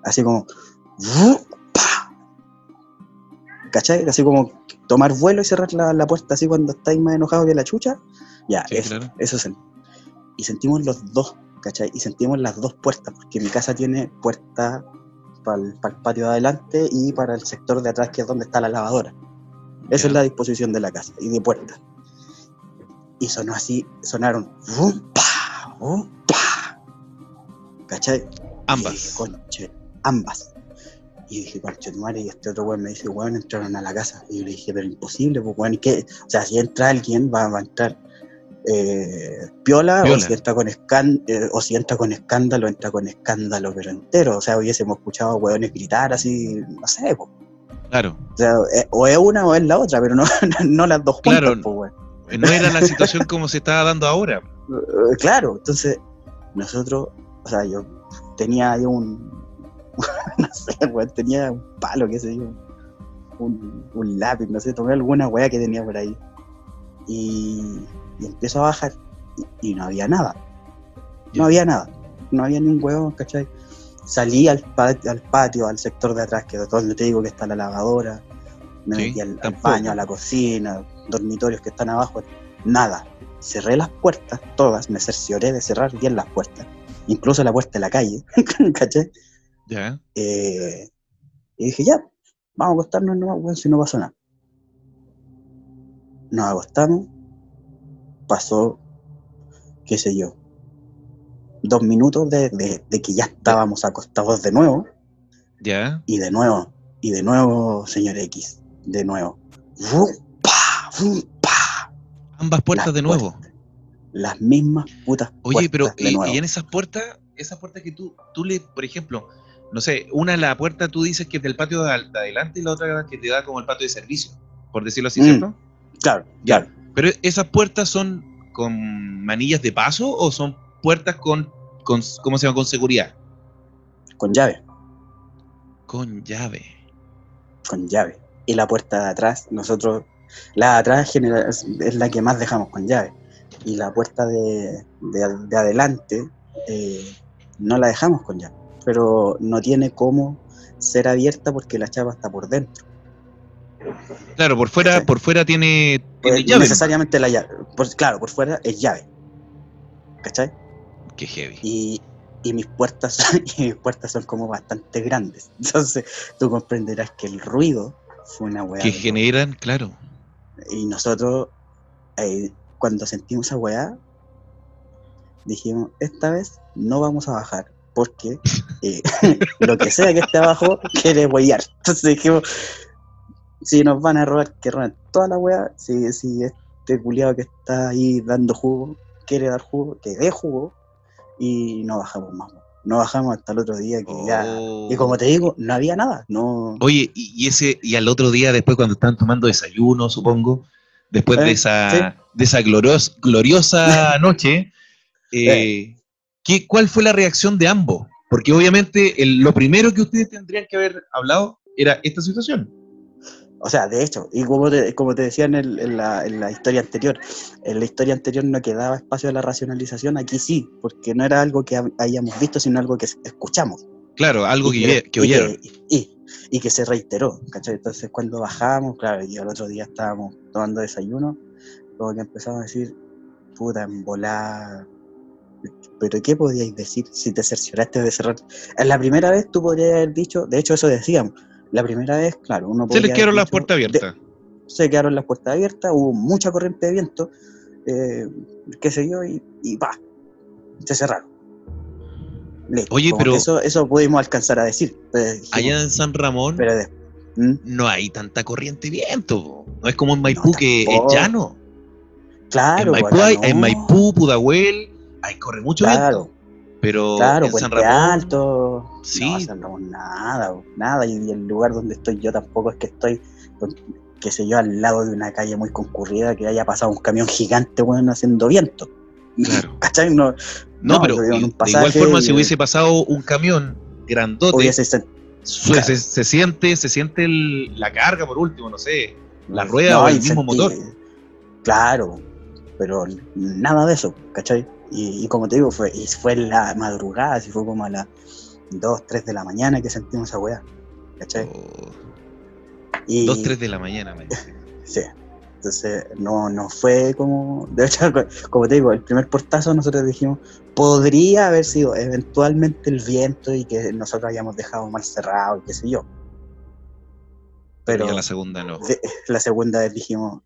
Así como. ¡pa! ¿Cachai? Así como tomar vuelo y cerrar la, la puerta así cuando estáis más enojado que la chucha. Ya, Sí, eso, claro. eso sen- Y sentimos los dos, ¿cachai? Y sentimos las dos puertas, porque mi casa tiene puerta para el, patio de adelante y para el sector de atrás, que es donde está la lavadora. Esa es la disposición de la casa y de puertas. Y sonó así, sonaron ¡vum, pa! ¡vum, pa! ¿Cachai? Y dije, Ambas. conche, ambas. Y dije, conche, madre, y este otro weón me dice, weón, entraron a la casa. Y yo le dije, pero imposible, pues weón, ¿y qué? O sea, si entra alguien, va, va a entrar eh, piola, o si entra con eh, o si entra con escándalo, entra con escándalo, pero entero. O sea, hubiésemos escuchado weones gritar así, no sé. Claro. O sea, eh, o es una o es la otra, pero no, [LAUGHS] no las dos juntas, Claro. weón. No era la situación como se estaba dando ahora. Eh, claro, entonces nosotros, o sea, yo tenía ahí un, [LAUGHS] no sé, weón, tenía un palo, qué sé yo, un, un lápiz, no sé, tomé alguna weá que tenía por ahí y, y empiezo a bajar y, y no había nada, no había nada, no había ni un huevo, ¿cachai? Salí al patio, al patio, al sector de atrás, que es donde te digo que está la lavadora, me Sí, metí al, baño, a la cocina, dormitorios que están abajo, nada. Cerré las puertas, todas, me cercioré de cerrar bien las puertas, incluso la puerta de la calle, [LAUGHS] ¿cachai? Ya. Eh, y dije, ya, vamos a acostarnos nomás, weón, si no pasó nada. Nos acostamos, pasó, qué sé yo, dos minutos de, de- de que ya estábamos acostados de nuevo, Ya. y de nuevo, y de nuevo, señor X, de nuevo. ¡Vum, pa! Ambas puertas Las de nuevo. puertas, Las mismas putas Oye, pero puertas de y, nuevo. y en esas puertas, esas puertas que tú, tú le, por ejemplo, no sé, una la puerta tú dices que es del patio de adelante y la otra que te da como el patio de servicio, por decirlo así, Mm. ¿cierto? Claro, Ya. claro. Pero esas puertas son con manillas de paso o son puertas con, con ¿cómo se llama? Con seguridad. Con llave. Con llave. con llave. Y la puerta de atrás, nosotros, la de atrás general, es, la que más dejamos con llave. Y la puerta de, de- de adelante eh, no la dejamos con llave. Pero no tiene cómo ser abierta porque la chapa está por dentro. Claro, por fuera, ¿Cachai? por fuera tiene, tiene Pues, llave. necesariamente la llave. Por- claro, por fuera es llave. ¿Cachai? Qué heavy. Y, y mis puertas [LAUGHS] y mis puertas son como bastante grandes. Entonces tú comprenderás que el ruido fue una weá. Que generan, claro. Y nosotros, eh, cuando sentimos esa weá, dijimos, esta vez no vamos a bajar, porque eh, [LAUGHS] lo que sea que esté abajo quiere huear. Entonces dijimos, si nos van a robar, que roben toda la weá, si, si este culiado que está ahí dando jugo, quiere dar jugo, que dé jugo, y no bajamos más. No bajamos hasta el otro día que ya... Oh. Y como te digo, no había nada, no... Oye, y, ese, y al otro día, después cuando están tomando desayuno, supongo, después de Eh, esa, sí. de esa glorios- gloriosa [LAUGHS] noche, eh, ¿qué, ¿cuál fue la reacción de ambos? Porque obviamente el- lo primero que ustedes tendrían que haber hablado era esta situación. O sea, de hecho, y como te, como te decía en, el- en la, en la historia anterior, en la historia anterior no quedaba espacio a la racionalización, aquí sí, porque no era algo que hayamos visto, sino algo que es- escuchamos. Claro, algo que, Y oye- que y oyeron. y, y que se reiteró, ¿cachai? Entonces cuando bajamos, claro, y al otro día estábamos tomando desayuno, como que empezamos a decir, puta, en volar. Pero ¿qué podíais decir si te cercioraste de cerrar? En la primera vez tú podrías haber dicho, de hecho eso decíamos, la primera vez, claro, uno Se les quedaron las puertas abiertas. se quedaron las puertas abiertas, hubo mucha corriente de viento, eh, qué sé yo, y, y pa, se cerraron. Listo, Oye, pero- eso, eso pudimos alcanzar a decir. dijimos, Allá en San Ramón pero de- ¿Mm? no hay tanta corriente de viento. po. No es como en Maipú No, que es llano. Claro, en, Maipú acá hay- no. en Maipú, Pudahuel, hay corre mucho Claro, viento. Pero claro, en San Ramón, Alto. Sí. No, San Ramón nada, nada. Y, el lugar donde estoy yo tampoco es que estoy, qué sé yo, al lado de una calle muy concurrida que haya pasado un camión gigante, bueno, haciendo viento. Claro. [LAUGHS] ¿Cachai? No, No, No, pero digo, en de igual forma, si hubiese pasado un camión grandote, hubiese claro. se, se siente, se siente el- la carga por último, no sé, la rueda No, o el mismo sentí- motor. Claro, pero nada de eso, ¿cachai? Y, y como te digo, fue, y fue en la madrugada, así fue como a las 2, 3 de la mañana que sentimos esa weá, ¿cachai? Oh, Y, Dos, tres de la mañana, me dice. [LAUGHS] Sí, Entonces, no, no fue como. De hecho, [LAUGHS] como te digo, el primer portazo nosotros dijimos, podría haber sido eventualmente el viento y que nosotros habíamos dejado mal cerrado y qué sé yo. Pero la segunda no. la segunda vez dijimos,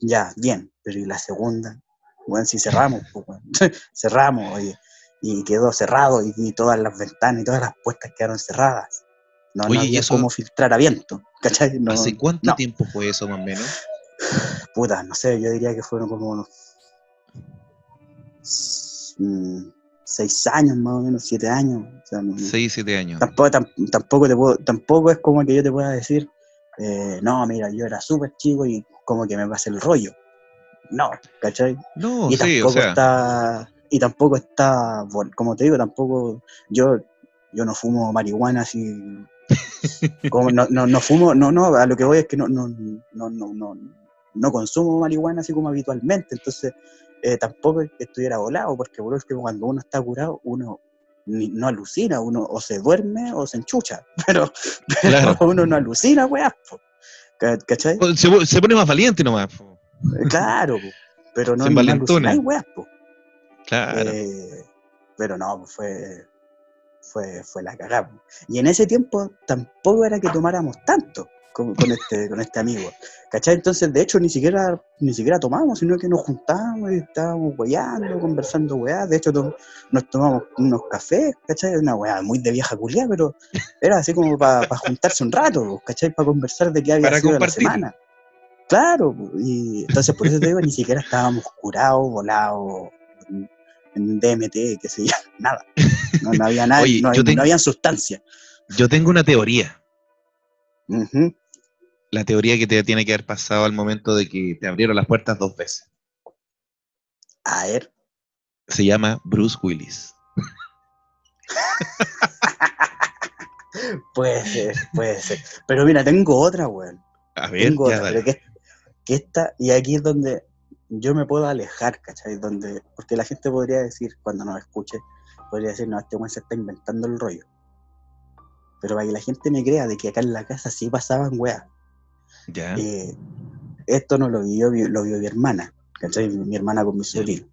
ya, bien, pero ¿y la segunda? Bueno, si cerramos, pues, [LAUGHS] cerramos, oye, y quedó cerrado y, y todas las ventanas y todas las puertas quedaron cerradas. No, Oye, no ¿y había eso- cómo filtrar a viento, [LAUGHS] ¿cachai? No, ¿Hace cuánto no. tiempo fue eso más o menos? [SIGHS] puta, no sé, yo diría que fueron como unos mm, seis años más o menos, siete años. o sea, no- 6, 7 años. tampoco, tam- tampoco, te puedo, tampoco es como que yo te pueda decir, eh, no, mira, yo era súper chico y como que me pasé el rollo. No, ¿cachai? No, y sí, tampoco o sea, está, y tampoco está, bueno, como te digo, tampoco, yo, yo no fumo marihuana así, [LAUGHS] como no, no, no fumo, no, no, a lo que voy es que no, no, no, no, no, no consumo marihuana así como habitualmente, entonces eh, tampoco es que estuviera volado, porque por último cuando uno está curado, uno ni- no alucina, uno o se duerme o se enchucha, [LAUGHS] pero, pero Claro. uno no alucina, weá, ¿cachai? se, se pone más valiente nomás. po. Claro, po. pero no, envalentona. alucináis, weá, po. Claro. Eh, pero no, pues fue, fue, fue la cagada. Y en ese tiempo tampoco era que tomáramos tanto con, con este, con este amigo. ¿Cachai? Entonces, de hecho, ni siquiera, ni siquiera tomamos, sino que nos juntábamos y estábamos weyando, conversando weá. De hecho, to- nos tomamos unos cafés, ¿cachai? Una weá muy de vieja culia, pero era así como para juntarse un rato, ¿cachai? Para conversar de qué había Para sido la semana. Claro, y entonces por eso te digo, ni siquiera estábamos curados, volados, en- DMT, qué sé yo, [LAUGHS] nada. No, no había nada, Oye, no, yo no tengo- había sustancia. Yo tengo una teoría. La teoría que te tiene que haber pasado al momento de que te abrieron las puertas dos veces. A ver, Se llama Bruce Willis. [LAUGHS] puede ser, puede ser. Pero mira, tengo otra, weón. A ver, Tengo ya otra, pero que, que esta, y aquí es donde yo me puedo alejar, ¿cachai? Donde, porque la gente podría decir, cuando nos escuche, podría decir, no, este weón se está inventando el rollo. Pero para que la gente me crea de que acá en la casa sí pasaban weas. Ya. eh, esto no lo vio, vi- lo vio mi hermana, ¿cachai? Mi, mi hermana con mi sobrino.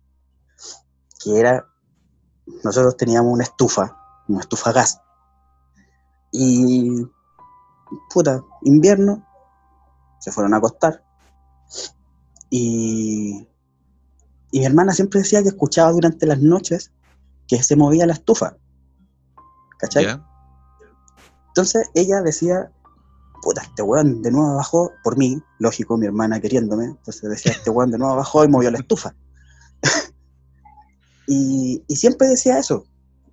Que era, nosotros teníamos una estufa, una estufa a gas. Y, puta, invierno, se fueron a acostar. Y, y mi hermana siempre decía que escuchaba durante las noches que se movía la estufa. ¿Cachai? Entonces ella decía, puta, este weón de nuevo bajó, por mí, lógico, mi hermana queriéndome, entonces decía, este weón de nuevo bajó y movió la estufa. [LAUGHS] y, y siempre decía eso.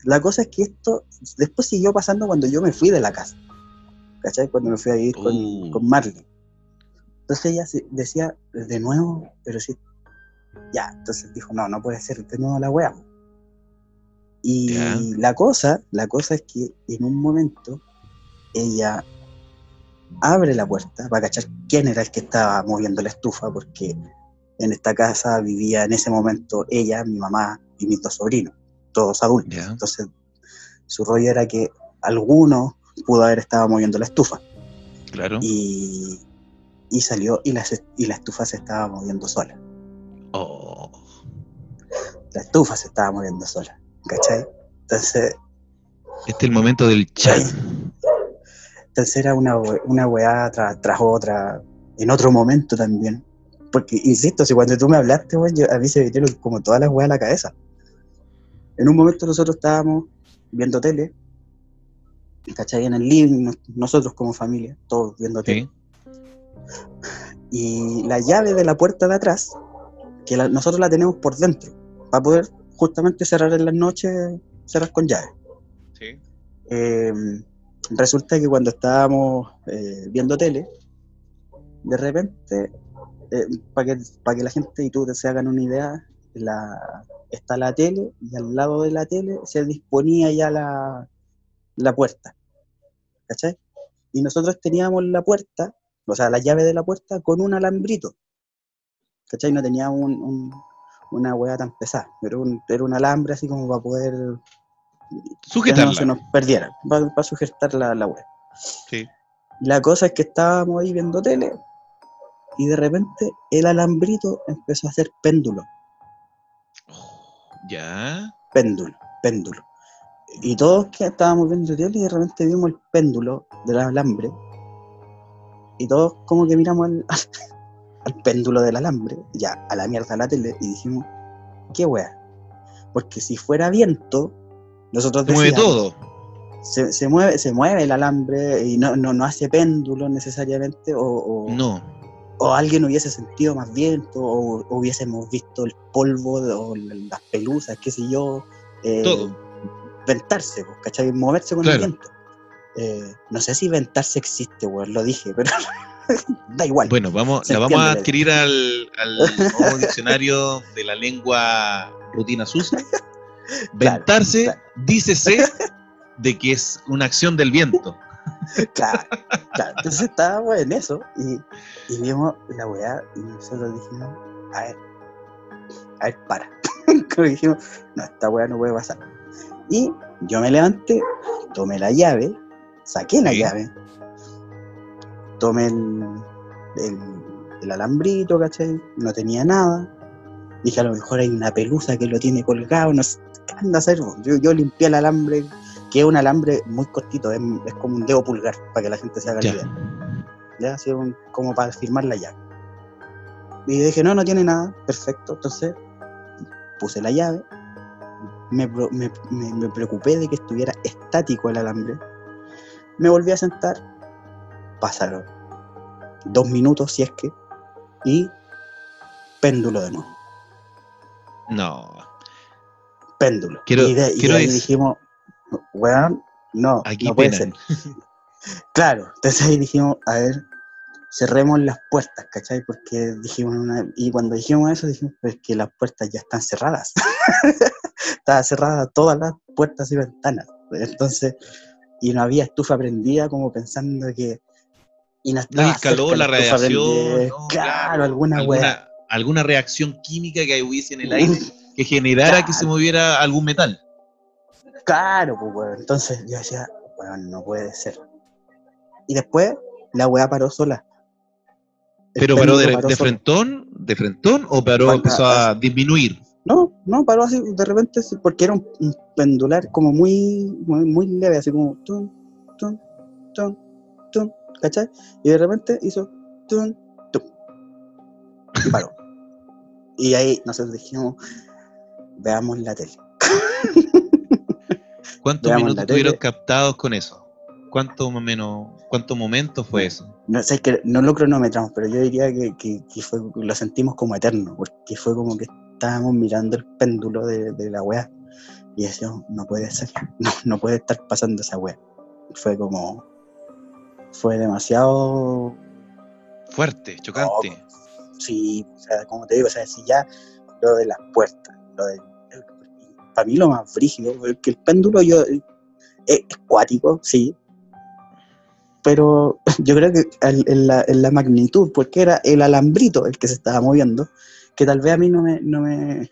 La cosa es que esto después siguió pasando cuando yo me fui de la casa. ¿Cachai? Cuando me fui a vivir con, Uh. con Marley. Entonces ella decía, de nuevo, pero sí. Ya, entonces dijo, no, no puede ser de nuevo la weá. Y Ya. la cosa, la cosa es que en un momento ella abre la puerta para cachar quién era el que estaba moviendo la estufa, porque en esta casa vivía en ese momento ella, mi mamá y mis dos sobrinos, todos adultos. Ya. Entonces, su rollo era que alguno pudo haber estado moviendo la estufa Claro. y, y salió y la, y la estufa se estaba moviendo sola. Oh. La estufa se estaba moviendo sola, ¿cachai? Entonces, Este es el momento del chat. Entonces era una, una weá tra- tras otra, en otro momento también. Porque, insisto, si cuando tú me hablaste, weón, yo- a mí se me metieron como todas las weas a la cabeza. En un momento nosotros estábamos viendo tele, ¿cachai? En el living, nos- nosotros como familia, todos viendo tele. Sí. Y la llave de la puerta de atrás, que la- nosotros la tenemos por dentro, para poder justamente cerrar en las noches, cerrar con llave. Sí. Eh, resulta que cuando estábamos eh, viendo tele, de repente, para que, pa' que la gente y tú te se hagan una idea, la, está la tele y al lado de la tele se disponía ya la, la puerta. ¿Cachai? Y nosotros teníamos la puerta, o sea, la llave de la puerta con un alambrito. ¿Cachai? No tenía un, un- una hueá tan pesada, pero un, era un alambre así como para poder que no Sujetarla. se nos perdiera, para sujetar la, la web. Sí. La cosa es que estábamos ahí viendo tele y de repente el alambrito empezó a hacer péndulo, Ya. péndulo, péndulo. Y todos que estábamos viendo el tele y de repente vimos el péndulo del alambre. Y todos como que miramos al, [LAUGHS] al péndulo del alambre, ya, a la mierda la tele, y dijimos, qué wea. Porque si fuera viento, nosotros Se mueve decíamos, todo. Se, se mueve, se mueve el alambre y no, no, no hace péndulo necesariamente, o, o- No. o alguien hubiese sentido más viento, o, o hubiésemos visto el polvo, de- o las pelusas, qué sé yo. eh, Todo. Ventarse, ¿cachai? Moverse con Claro. el viento. Eh, no sé si ventarse existe, weón, lo dije, pero [LAUGHS] da igual. Bueno, vamos, la vamos a adquirir al, al [LAUGHS] nuevo diccionario de la lengua rutina sucia. Claro, Ventarse, claro. dícese de que es una acción del viento. [LAUGHS] Claro, claro. Entonces estábamos en eso y, y vimos la weá y nosotros dijimos, a ver, a ver, para. Como dijimos, no, esta weá no puede pasar. Y yo me levanté, tomé la llave, saqué la Sí. llave, tomé el, el, el alambrito, ¿cachai? No tenía nada. Dije, a lo mejor hay una pelusa que lo tiene colgado, no sé qué anda a hacer. Yo, yo limpié el alambre, que es un alambre muy cortito, es, es como un dedo pulgar, para que la gente se haga la idea. Ya, así un- como para firmar la llave. Y dije, no, no tiene nada, perfecto. Entonces puse la llave, me- me- me preocupé de que estuviera estático el alambre, me volví a sentar, pasaron dos minutos si es que, y péndulo de nuevo, No. péndulo. Quiero- y de, y quiero de ahí dec- dijimos, weón, no, Aquí no puede penan. ser. [LAUGHS] Claro, entonces ahí dijimos, a ver, cerremos las puertas, ¿cachai? Porque dijimos, una- y cuando dijimos eso, dijimos, pues que las puertas ya están cerradas. [LAUGHS] Estaban cerradas todas las puertas y ventanas. Entonces, y no había estufa prendida, como pensando que. Y no estaba escaló cerca la estufa radiación. no, claro, alguna alguna, alguna reacción química que hubiese en el aire que generara que se moviera algún metal. Claro, pues. Entonces yo decía, weón, no puede ser. Y después la weá paró sola. El Pero paró de, péndulo de sola. frentón, de frentón o paró, Cuando- empezó a disminuir. No, no, paró así de repente, porque era un, un pendular como muy, muy, muy leve, así como tun, tun, tun, tun, ¿cachai? Y de repente hizo tun, tun. Y paró. y ahí nosotros dijimos, veamos la tele. [LAUGHS] ¿Cuántos Veamos minutos tele. captados con eso? ¿Cuánto más o menos, cuántos momentos fue eso? No es que no lo cronometramos, pero yo diría que, que- que fue, lo sentimos como eterno, porque fue como que estábamos mirando el péndulo de, de la weá y decíamos, no puede ser, [LAUGHS] no, no puede estar pasando esa weá. Fue como, fue demasiado, Fuerte, chocante. sí, o sea, como te digo, o sea, si ya lo de las puertas, lo de, para mí lo más frígido, porque el péndulo yo, es, es cuático, sí, pero [LAUGHS] yo creo que en la, en la magnitud, porque era el alambrito el que se estaba moviendo, que tal vez a mí no me, no me,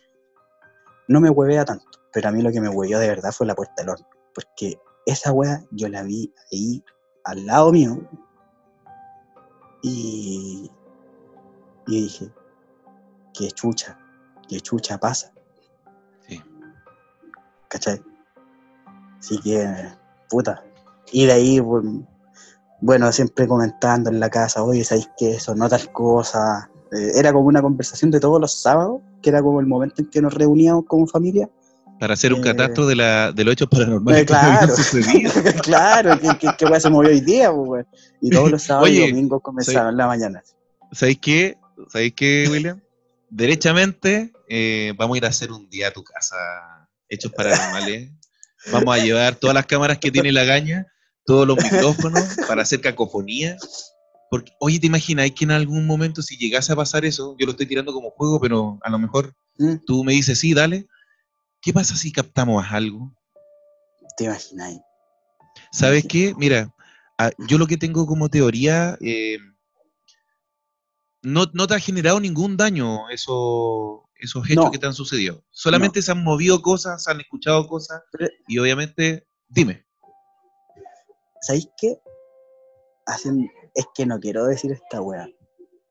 no me huevea tanto, pero a mí lo que me hueveó de verdad fue la puerta del horno, porque esa wea yo la vi ahí al lado mío y, y dije, qué chucha, qué chucha pasa, Sí. ¿cachai? Así que, puta. Y de ahí, bueno, siempre comentando en la casa, oye, ¿sabéis que eso? No tal cosa. Eh, era como una conversación de todos los sábados, que era como el momento en que nos reuníamos como familia. Para hacer un Eh, catastro de, la, de los hechos paranormales Eh, que claro, sucedido. [LAUGHS] claro, que, que, que se movió hoy día, pues. Y todos los sábados Oye, y domingos comenzaron en la mañana. ¿Sabéis qué? ¿Sabéis qué, William? Derechamente, eh, vamos a ir a hacer un día a tu casa, hechos paranormales. Vamos a llevar todas las cámaras que tiene la gaña, todos los micrófonos para hacer cacofonía. Porque, oye, ¿te imaginas que en algún momento, si llegase a pasar eso, yo lo estoy tirando como juego, pero a lo mejor ¿Mm? tú me dices, sí, dale. ¿Qué pasa si captamos algo? ¿Te imagináis? ¿Sabes qué? Mira, ah, yo lo que tengo como teoría, eh, no, no te ha generado ningún daño eso, esos hechos No. que te han sucedido. Solamente se han movido cosas, se han escuchado cosas Pero- y obviamente, dime. ¿Sabéis qué? Hacen, es que no quiero decir esta weá.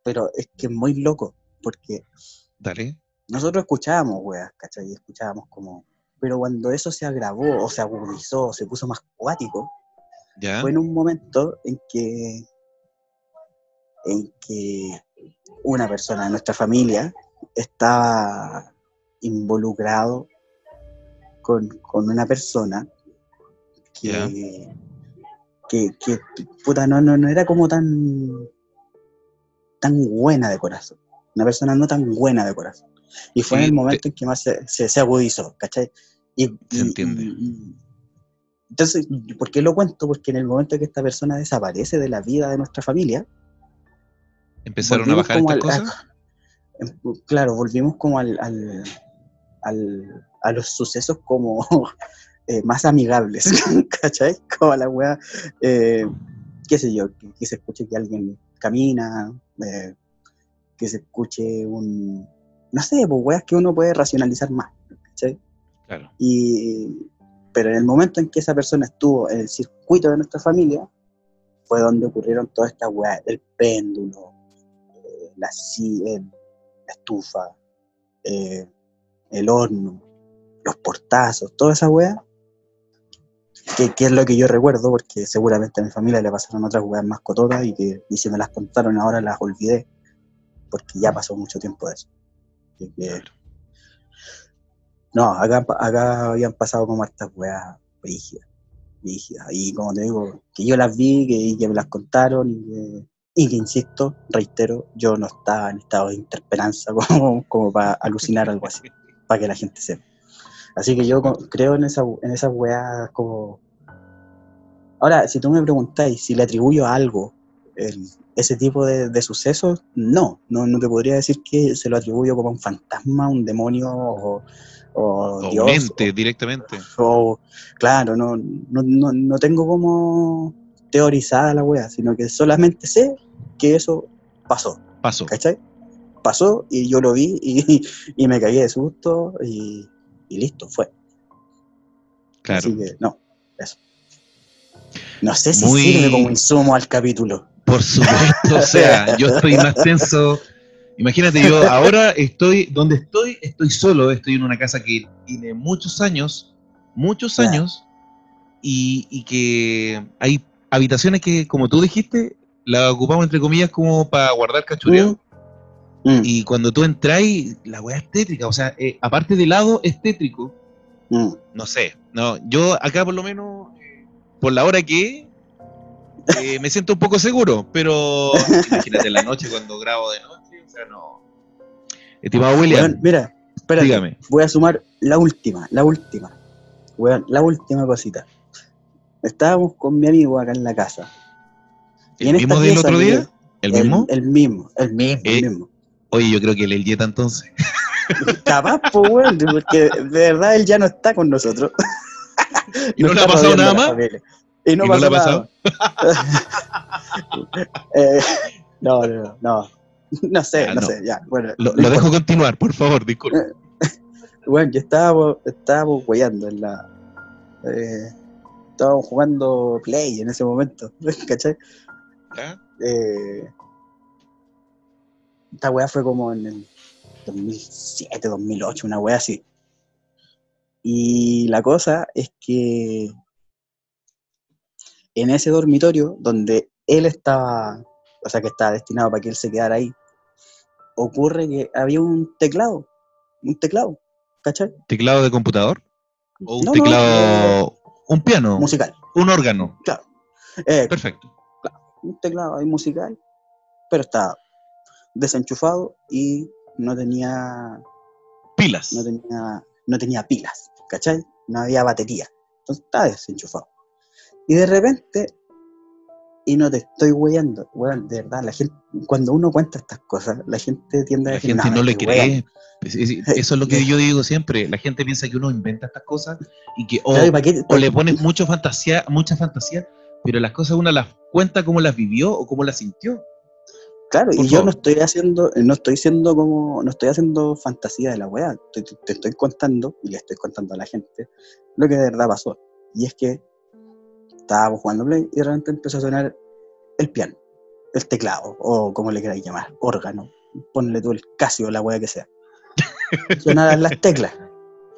pero es que es muy loco, porque Dale. nosotros escuchábamos weas, ¿cachai? Escuchábamos como... Pero cuando eso se agravó o se agudizó, se puso más cuático, ¿Ya? fue en un momento en que, en que una persona de nuestra familia estaba involucrado con, con una persona que, Ya. Que, que, puta, no, no, no era como tan, tan buena de corazón. Una persona no tan buena de corazón. Y fue Sí, en el te- momento en que más se, se, se agudizó, ¿cachai? Y, Se y- entiende. y- entonces, ¿por qué lo cuento? Porque en el momento que esta persona desaparece de la vida de nuestra familia, ¿Empezaron a bajar estas al- cosas? em, claro, volvimos como al, al- al- a los sucesos como eh, más amigables, [LAUGHS] ¿cachai? Como la weá, eh, qué sé yo, que, que se escuche que alguien camina, eh, que se escuche un, no sé, pues weas que uno puede racionalizar más, ¿cachai? Claro. Y, pero en el momento en que esa persona estuvo en el circuito de nuestra familia, fue donde ocurrieron todas estas weas, el péndulo, la, eh, la estufa, el horno, los portazos, toda esa wea, que, que es lo que yo recuerdo, porque seguramente a mi familia le pasaron otras weas más cototas y que y si me las contaron ahora las olvidé, porque ya pasó mucho tiempo de eso. Que- Claro. no, acá, acá habían pasado como hartas weas brígidas, brígidas. Y como te digo, que yo las vi, que, y que me las contaron, y que, y que, insisto, reitero, yo no estaba en estado de interperanza [LAUGHS] como, como para alucinar algo así, para que la gente sepa. Así que yo creo en, esa, en esas weas como... Ahora, si tú me preguntáis si le atribuyo a algo el- ese tipo de, de sucesos, no, no, no te podría decir que se lo atribuyo como a un fantasma, un demonio o, o O Dios. un ente directamente. o- claro, no, no, no, no tengo como teorizada la wea, sino que solamente sé que eso pasó, Pasó. ¿cachai? Pasó y yo lo vi y, [LAUGHS] y me caí de susto y, y listo, fue. Claro. Así que no, eso. No sé si Muy- sirve como insumo al capítulo. Por supuesto, o sea, yo estoy más tenso. Imagínate, yo ahora estoy, donde estoy, estoy solo, estoy en una casa que tiene muchos años, muchos años, y, y que hay habitaciones que, como tú dijiste, las ocupamos entre comillas como para guardar cachureo. Mm, Y cuando tú entras, la weá es tétrica, o sea, eh, aparte del lado es tétrico, mm. no sé, no, yo acá por lo menos, eh, por la hora que eh, me siento un poco seguro, pero [LAUGHS] imagínate en la noche cuando grabo de noche, o sea, no. Estimado William, Weón, mira, espérate, dígame, voy a sumar la última, la última. Weón, la última cosita. Estábamos con mi amigo acá en la casa. ¿el mismo del otro día? ¿El mismo? El, mismo, el mismo, Eh, el mismo. Oye, yo creo que el dieta entonces. [LAUGHS] Capaz, pues, weón, porque de verdad él ya no está con nosotros. ¿Y no le ha pasado nada más? Y no ¿Y no le ha nada. [LAUGHS] Eh, no, no, no, no. Sé, no, no. sé, ya. Bueno, Lo, dejo continuar, por favor, disculpe. [LAUGHS] Bueno, yo estábamos, estábamos weyando en la. eh, estábamos jugando Play en ese momento, ¿cachai? ¿Ya? Eh, esta weá fue como en el 2007, 2008, una weá así. Y la cosa es que en ese dormitorio donde él estaba, o sea, que estaba destinado para que él se quedara ahí, ocurre que había un teclado, un teclado, ¿cachai? ¿Teclado de computador? ¿O un No, no, teclado, un piano? musical, Un órgano. eh, Perfecto. un teclado ahí musical, pero estaba desenchufado y no tenía Pilas. no tenía, no tenía pilas, ¿cachai? No había batería. Entonces estaba desenchufado. Y de repente, y no te estoy weyando, weón, de verdad, la gente, cuando uno cuenta estas cosas, la gente tiende a La decir, gente me no le estoy weyando". cree. Es- Eso es lo que [LAUGHS] yo digo siempre. La gente piensa que uno inventa estas cosas y que o, Claro, ¿y para qué- o le pones mucho fantasía, mucha fantasía, pero las cosas uno las cuenta como las vivió o como las sintió. Claro, Por y yo no estoy haciendo, no estoy siendo como, no estoy haciendo fantasía de la weá, te, estoy contando, y le estoy contando a la gente, lo que de verdad pasó. Y es que estábamos jugando Play y de repente empezó a sonar el piano. el teclado, o como le queráis llamar, órgano. Ponle tú el Casio, la weá que sea. [LAUGHS] Sonaban las teclas,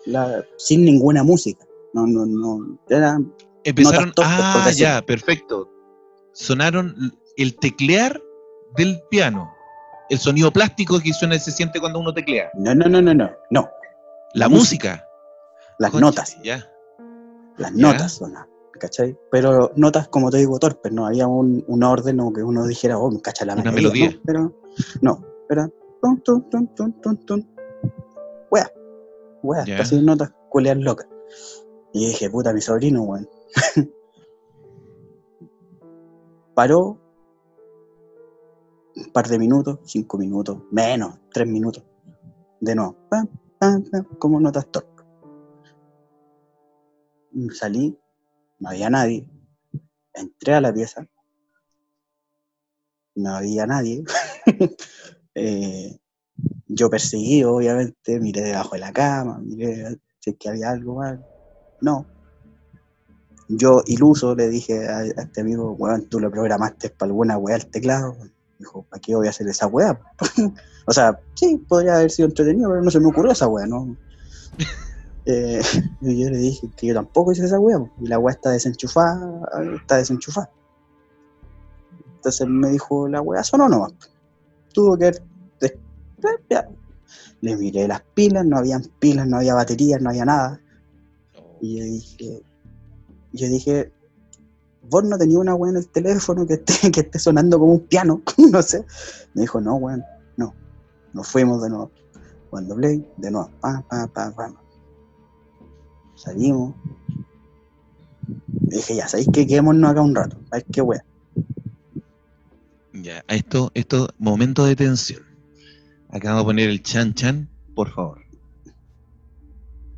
la- sin ninguna música. No, no, no. Era, Empezaron. Ah, ya, perfecto. Sonaron el teclear del piano. El sonido plástico que suena se siente cuando uno teclea. no, no, no, no, no. No. La, La música. Las Concha, notas. Ya. Las Ya. notas sonaban. ¿Cachai? Pero notas, como te digo, torpes. No había un, un orden o que uno dijera, oh, me cacha la Una melodía. melodía. No, pero, no. Era. Tum, tum, tum, tum, tum, tum. Wea. Wea. Ya. Casi notas culeas locas. Y dije, puta, mi sobrino, weón. [LAUGHS] Paró un par de minutos, cinco minutos, menos, tres minutos. De nuevo, pam, pam, pam, como notas torpes. Salí, no había nadie. Entré a la pieza, no había nadie. [LAUGHS] Eh, yo perseguí, obviamente, miré debajo de la cama, miré si es que había algo mal. No. Yo, iluso, le dije a, este amigo, weón, tú lo programaste para alguna weá el teclado. Dijo, ¿para qué voy a hacer esa weá? [LAUGHS] o sea, sí, podría haber sido entretenido, pero no se me ocurrió esa weá, ¿no? [LAUGHS] Eh, y yo le dije que yo tampoco hice esa weá, y la weá está desenchufada, está desenchufada. Entonces me dijo, la weá sonó nomás. Tuvo que haber. Le miré las pilas, no habían pilas, no había baterías, no había nada. Y yo dije, yo dije, vos no tenías una weá en el teléfono que esté, [LAUGHS] que esté sonando como un piano, [LAUGHS] no sé. Me dijo, no, weón, no. Nos fuimos de nuevo. Cuando play, de nuevo, pa, pa, pa, pa. Salimos. Dije, ya, ¿sabéis qué? Quedémonos acá un rato. A ver qué weá. Ya, a esto, esto, momento de tensión. Acá vamos a poner el chan chan, por favor.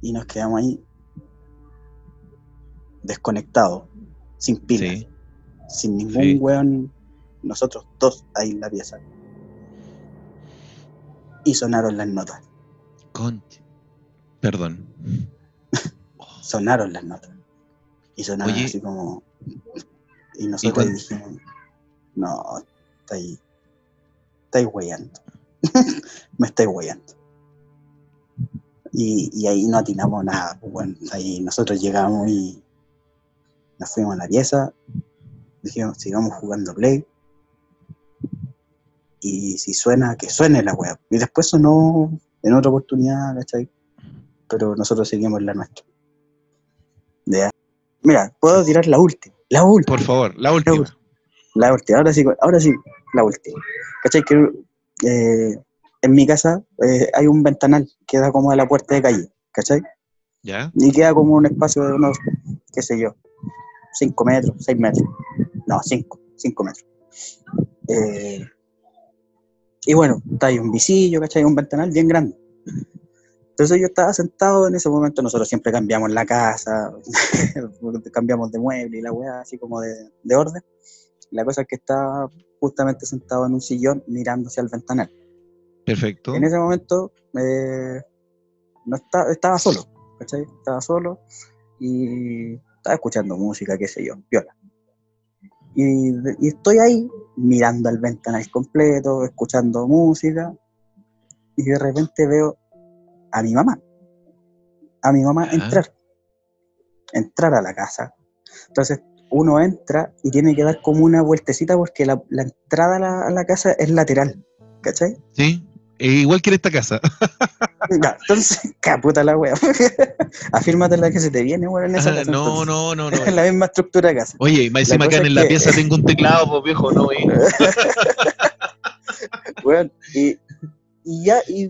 Y nos quedamos ahí desconectados, sin pilas, Sí. sin ningún Sí. weón. Nosotros dos ahí en la pieza. Y sonaron las notas. Concha. Perdón. [LAUGHS] sonaron las notas. Y sonaron Oye. así como. Y nosotros dijimos, no, estáis. Estáis weyando. [LAUGHS] Me estáis weyando. Y, y ahí no atinamos nada. pues, Bueno, ahí nosotros llegamos y nos fuimos a la pieza. Dijimos, sigamos jugando Play. Y si suena, que suene la web. Y después sonó en otra oportunidad, ¿cachai? Pero nosotros seguimos la nuestra. Ya. Mira, puedo tirar la última. La última. Por favor, la última. La última. Ahora sí, ahora sí, la última. ¿Cachai? Que eh, en mi casa eh, hay un ventanal que da como a la puerta de calle. ¿Cachai? ¿Ya? Y queda como un espacio de unos, qué sé yo, 5 metros, 6 metros. No, 5, 5 metros. Eh, y bueno, está ahí un visillo, ¿cachai? Un ventanal bien grande. Entonces yo estaba sentado en ese momento, nosotros siempre cambiamos la casa, [LAUGHS] cambiamos de mueble y la weá, así como de, de orden. La cosa es que estaba justamente sentado en un sillón mirando hacia el ventanal. Perfecto. En ese momento eh, no estaba, estaba solo, ¿cachai? Estaba solo y estaba escuchando música, qué sé yo, viola. Y, y estoy ahí mirando al ventanal completo, escuchando música, y de repente veo a mi mamá, a mi mamá Ajá. entrar, entrar a la casa. Entonces uno entra y tiene que dar como una vueltecita porque la, la entrada a la, a la casa es lateral, ¿cachai? Sí. Eh, igual que en esta casa. [LAUGHS] Ya, entonces, [LAUGHS] caputa la wea. [LAUGHS] Afírmate la que se te viene, weón, en esa casa. no, entonces. no, no, no. Es la misma estructura de casa. Oye, y más encima acá en la pieza tengo un teclado, pues viejo, no, eh. Weón, y, y ya, y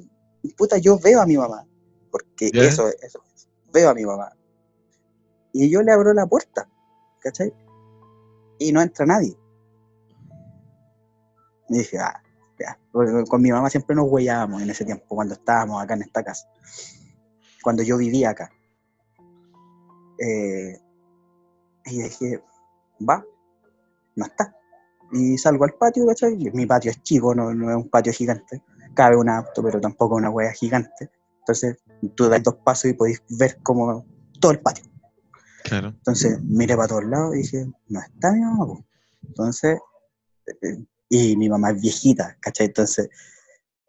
puta, yo veo a mi mamá. Porque ¿Ya? eso, eso, veo a mi mamá. Y yo le abro la puerta, ¿cachai? Y no entra nadie. Y dije, ah, Con mi mamá siempre nos huellábamos en ese tiempo, cuando estábamos acá en esta casa. Cuando yo vivía acá. Eh, y dije, va, no está. Y salgo al patio, Mi patio es chico, no, no es un patio gigante. Cabe un auto, pero tampoco una hueá gigante. Entonces, tú das dos pasos y podéis ver como todo el patio. Claro. Entonces, miré para todos lados y dije, no está mi mamá. Entonces, eh, Y mi mamá es viejita, ¿cachai? Entonces,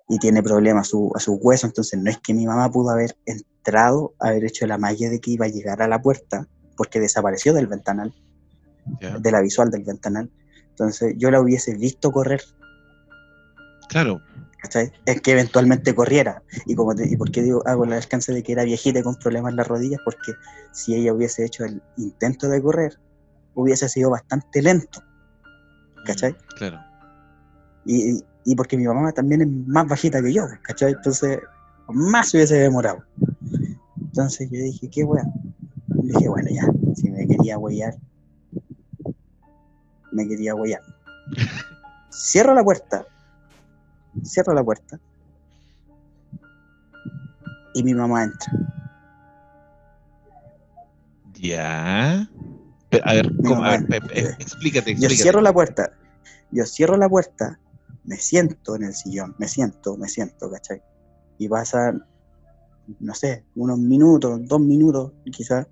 y tiene problemas a, su, a sus huesos, entonces no es que mi mamá pudo haber entrado, haber hecho la magia de que iba a llegar a la puerta, porque desapareció del ventanal, de la visual del ventanal. Entonces yo la hubiese visto correr, Claro, ¿cachai? Es que eventualmente corriera. Y, como te- y por qué digo, hago el alcance de que era viejita y con problemas en las rodillas, porque si ella hubiese hecho el intento de correr, hubiese sido bastante lento, ¿cachai? claro. Y, y- porque mi mamá también es más bajita que yo, ¿cachai? Entonces, más se hubiese demorado. Entonces yo dije, qué weá. Dije, bueno, ya, si me quería huellar, me quería huellar. [LAUGHS] Cierro la puerta, cierro la puerta, y mi mamá entra. Ya. Pero, a ver, ¿cómo? A ver, explícate, Yo cierro la puerta, yo cierro la puerta, me siento en el sillón, me siento, me siento, ¿cachai? Y pasan, no sé, unos minutos, dos minutos quizás,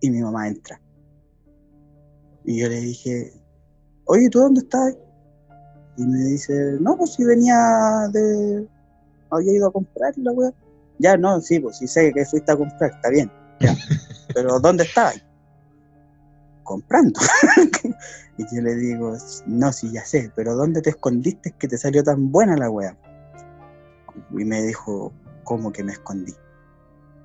y mi mamá entra. Y yo le dije, oye, ¿tú dónde estás? Y me dice, no, pues si venía de... Había ido a comprar la weá. Ya, no, sí, pues sí sé que fuiste a comprar, está bien, ya. [LAUGHS] Pero ¿dónde estabas? Comprando. [LAUGHS] y yo le digo, no, sí, ya sé, pero ¿dónde te escondiste que te salió tan buena la weá? Y me dijo, ¿cómo que me escondí?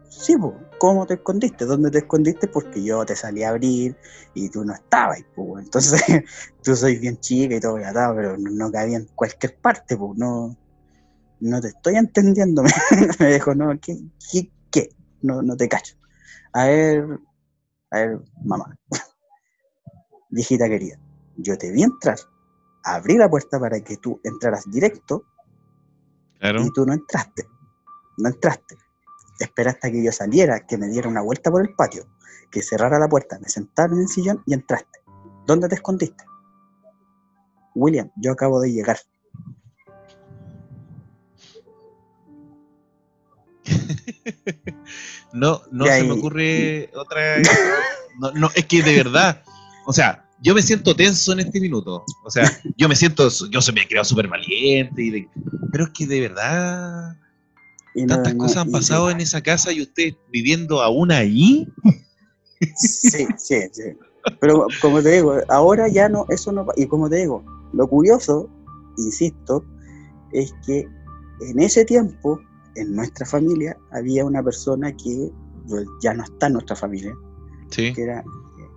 Sí, pues, ¿cómo te escondiste? ¿Dónde te escondiste? Porque yo te salí a abrir y tú no estabas. Entonces, [LAUGHS] tú soy bien chica y todo estaba, pero no, no cabía en cualquier parte, pues, no, no te estoy entendiendo. [LAUGHS] me dijo, no, ¿qué? ¿Qué? qué? No, no te cacho. A ver, a ver, mamá, viejita querida, yo te vi entrar, abrí la puerta para que tú entraras directo Claro. y tú no entraste. No entraste. Esperaste a que yo saliera, que me diera una vuelta por el patio, que cerrara la puerta, me sentara en el sillón y entraste. ¿Dónde te escondiste? William, yo acabo de llegar. [LAUGHS] No, no se me ocurre otra. [LAUGHS] No, no, es que de verdad. O sea, yo me siento tenso en este minuto. O sea, [LAUGHS] yo me siento. Yo se me he creado súper valiente. Y de- pero es que de verdad. Y Tantas no- cosas han pasado en esa casa y usted viviendo aún ahí. Sí, sí, sí. Pero como te digo, ahora ya no, eso no. Y como te digo, lo curioso, insisto, es que en ese tiempo, en nuestra familia, había una persona que ya no está en nuestra familia, Sí. que era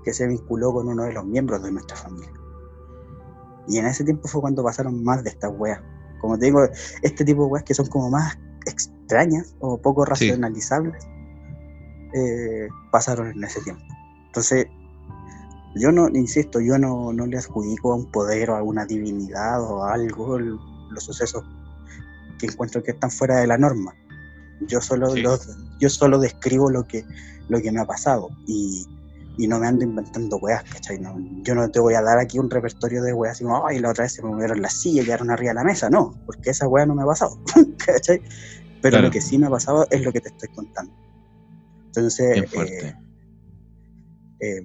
que se vinculó con uno de los miembros de nuestra familia. Y en ese tiempo fue cuando pasaron más de estas weas. Como te digo, este tipo de weas que son como más extrañas o poco Sí. racionalizables, eh, pasaron en ese tiempo. Entonces, yo no, insisto, yo no, no le adjudico a un poder o a una divinidad o a algo el- los sucesos que encuentro que están fuera de la norma. Yo solo, Sí. los- yo solo describo lo que, lo que me ha pasado y, y no me ando inventando weas, ¿cachai? No, yo no te voy a dar aquí un repertorio de weas así como, ay, la otra vez se me movieron las sillas y quedaron arriba de la mesa. No, porque esa wea no me ha pasado, [LAUGHS] ¿cachai? Pero Claro. lo que sí me ha pasado es lo que te estoy contando. Entonces, eh, eh,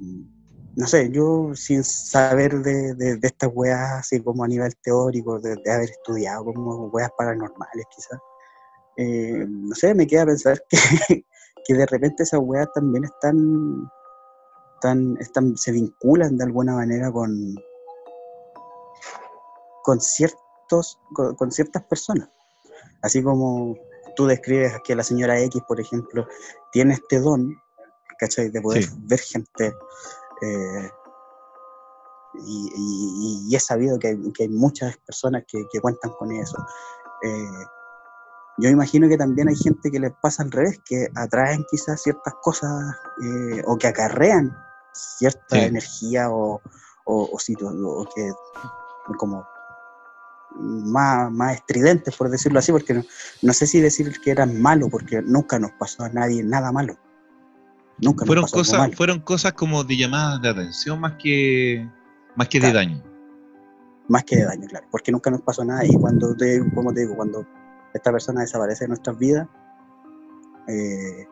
no sé, yo sin saber de, de, de estas weas así como a nivel teórico, de, de haber estudiado como weas paranormales quizás, eh, no sé, me queda pensar que, [LAUGHS] que de repente esas weas también están, están, están, se vinculan de alguna manera con, con ciertos, con, con ciertas personas. Así como tú describes que la señora X, por ejemplo, tiene este don, ¿cachai? De poder Sí. ver gente. eh, y, y- y es sabido que hay, que hay muchas personas que, que cuentan con eso. Eh, yo imagino que también hay gente que les pasa al revés, que atraen quizás ciertas cosas eh, o que acarrean cierta Sí. energía o, o, o que como más, más estridentes, por decirlo así, porque no, no sé si decir que eran malos, porque nunca nos pasó a nadie nada malo. Nunca nos Fueron pasó algo cosas, malo. fueron cosas como de llamadas de atención más que más que de daño. más que de daño, claro, porque nunca nos pasó nada y cuando te, como te digo, cuando esta persona desaparece de nuestras vidas, eh,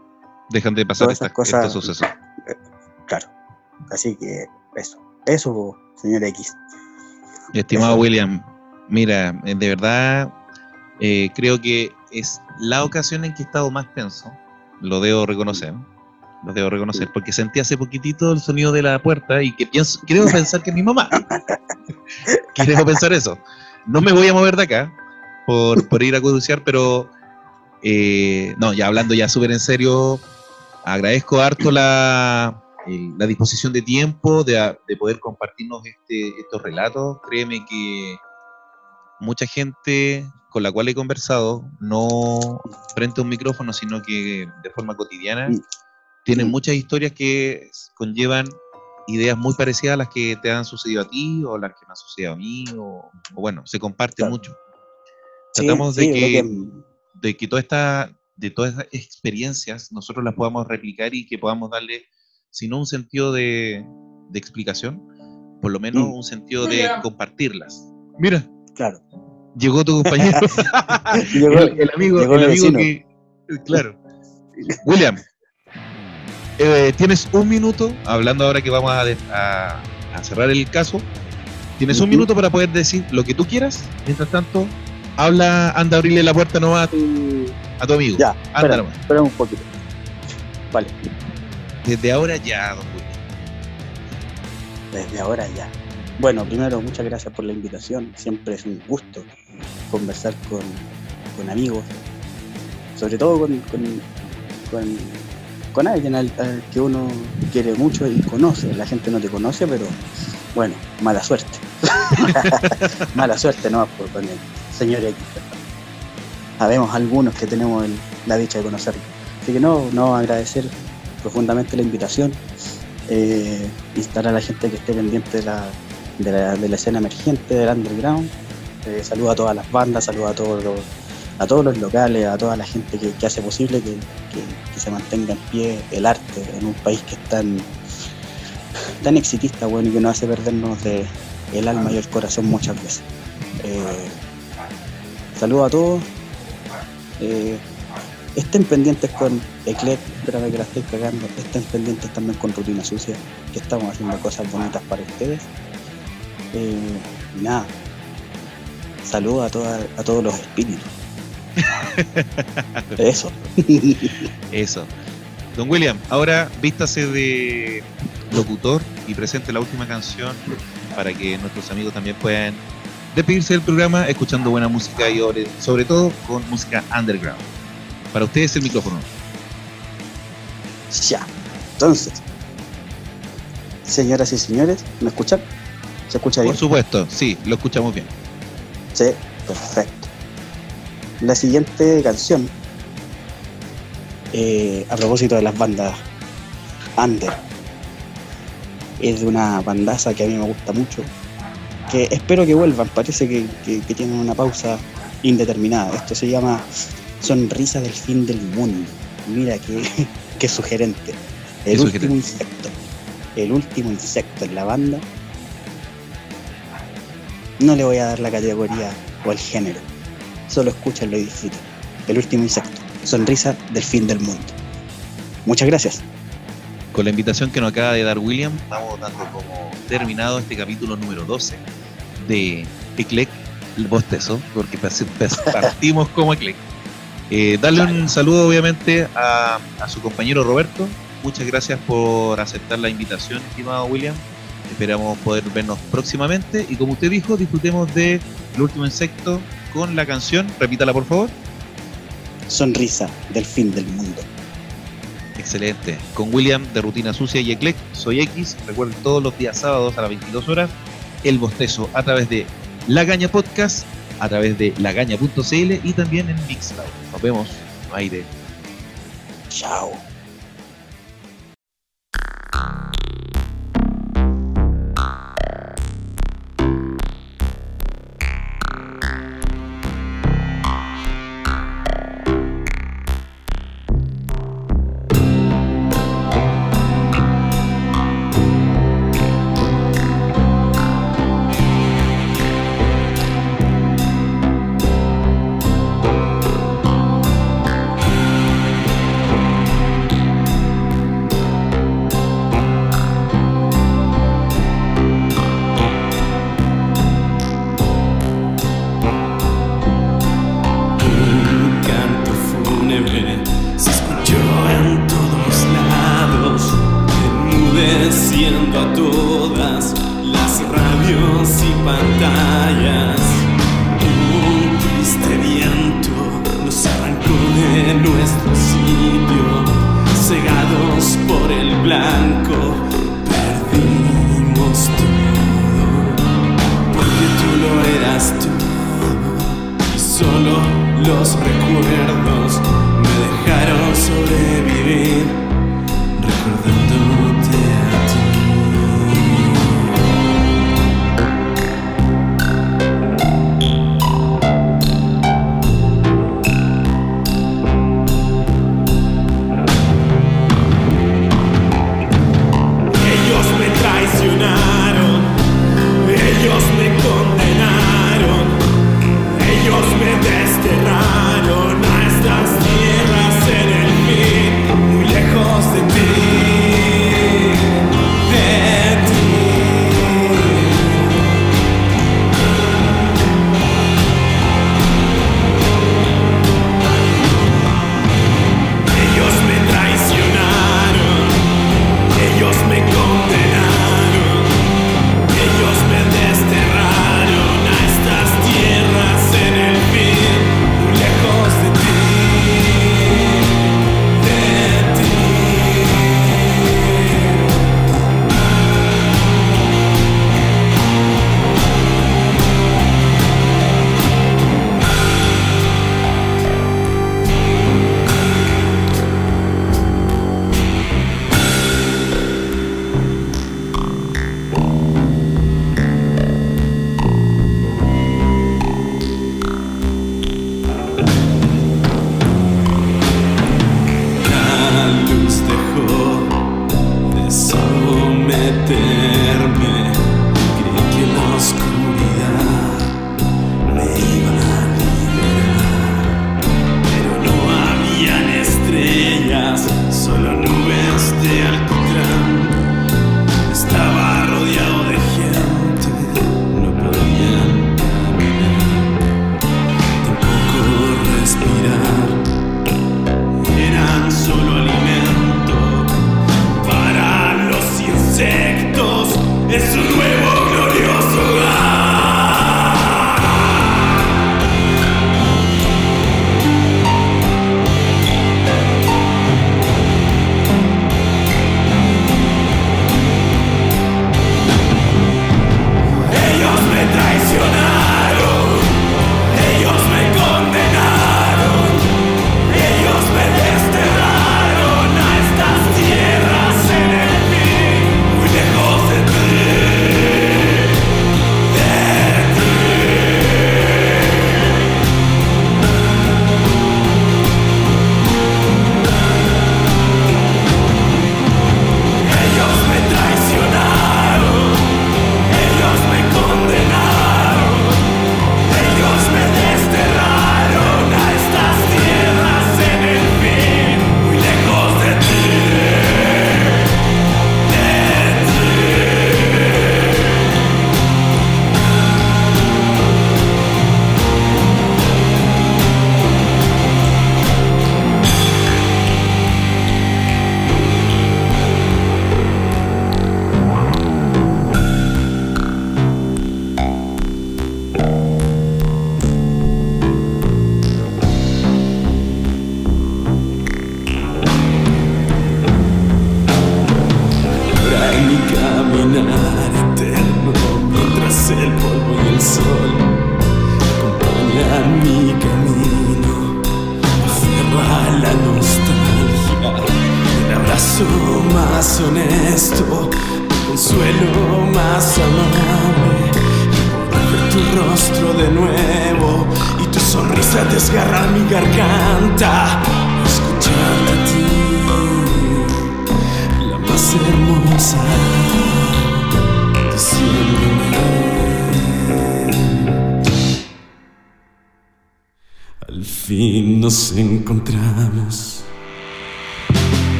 Dejan de pasar estas- cosas- estos sucesos. claro, así que eso, eso, señor X. Estimado Eso. William, mira, eh, de verdad eh, creo que es la ocasión en que he estado más tenso, lo debo reconocer, lo debo reconocer, porque sentí hace poquitito el sonido de la puerta y que pienso, creo [LAUGHS] pensar que es mi mamá. Creo pensar eso. No me voy a mover de acá por, por ir a conducir, pero eh, no, ya hablando ya súper en serio, agradezco harto la, el- la disposición de tiempo, de, de poder compartirnos este, estos relatos. Créeme que mucha gente con la cual he conversado, no frente a un micrófono, sino que de forma cotidiana, Mm. tienen Mm. muchas historias que conllevan ideas muy parecidas a las que te han sucedido a ti o las que me han sucedido a mí, o, o bueno, se comparte Claro. mucho. Sí, Tratamos de sí, creo que, de que toda esta, de todas estas experiencias nosotros las podamos replicar y que podamos darle, si no un sentido de, de explicación, por lo menos Mm. un sentido de compartirlas. Mira, Claro. llegó tu compañero, [LAUGHS] Llegó- el, el amigo, llegó el mi amigo vecino. que, claro. William, eh, tienes un minuto, hablando ahora que vamos a, de- a- a cerrar el caso, tienes un minuto para poder decir lo que tú quieras. Mientras tanto, habla, anda a abrirle la puerta nomás a tu, a tu amigo. Ya, anda espera, nomás. espera un poquito. Vale, Desde ahora ya, don William. desde ahora ya. Bueno, primero, muchas gracias por la invitación. Siempre es un gusto conversar con, con amigos, sobre todo con, con, con, alguien al, que uno quiere mucho y conoce. La gente no te conoce, pero bueno, mala suerte. [LAUGHS] mala suerte, ¿no? Por, con el señor X. Sabemos algunos que tenemos la dicha de conocerlo. Así que no, no agradecer profundamente la invitación. Eh, instar a la gente que esté pendiente de la, de la, de la escena emergente del underground. Eh, saludo a todas las bandas, saludo a todos los, a todos los locales, a toda la gente que, hace posible que, que- que se mantenga en pie el arte en un país que es tan, tan exitista bueno, y que nos hace perdernos de el alma y el corazón muchas veces. Eh, saludo a todos. Eh, estén pendientes con Eclet, espérame que la estoy cagando. Estén pendientes también con Rutina Sucia, que estamos haciendo cosas bonitas para ustedes. Eh, y nada, saludo a, toda- a todos los espíritus. [LAUGHS] Eso. Eso. Don William, ahora vístase de locutor y presente la última canción para que nuestros amigos también puedan despedirse del programa escuchando buena música y sobre todo con música underground. Para ustedes el micrófono. Ya. Entonces, señoras y señores, ¿me escuchan? ¿Se escucha bien? Por supuesto, sí, lo escuchamos bien. Sí, perfecto. La siguiente canción, eh, a propósito de las bandas under, es de una bandaza que a mí me gusta mucho, que espero que vuelvan, parece que, que- que tienen una pausa indeterminada. Esto se llama Sonrisa del fin del mundo. Mira qué, [LAUGHS] qué sugerente. El Qué último sugerente. insecto. El último insecto en la banda. No le voy a dar la categoría o el género. Solo escúchenlo y disfruten. El último insecto. Sonrisa del fin del mundo. Muchas gracias. Con la invitación que nos acaba de dar William, estamos dando como terminado este capítulo número 12 de Eclec, el bostezo, porque partimos como Eclec. Eh, darle un saludo obviamente a, a su compañero Roberto. Muchas gracias por aceptar la invitación, estimado William. Esperamos poder vernos próximamente y como usted dijo, disfrutemos de El último insecto con la canción, repítala por favor. Sonrisa del fin del mundo. Excelente. Con William de Rutina Sucia y Eclec, soy X. Recuerden todos los días sábados a las 22 horas el bostezo a través de La Gaña Podcast, a través de lagaña.cl y también en Mixcloud. Nos vemos. Aire. Chao.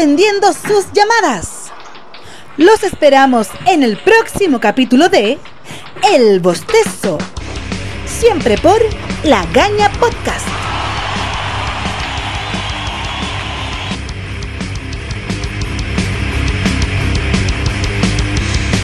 Sus llamadas. Los esperamos en el próximo capítulo de El Bostezo. Siempre por La Gaña Podcast.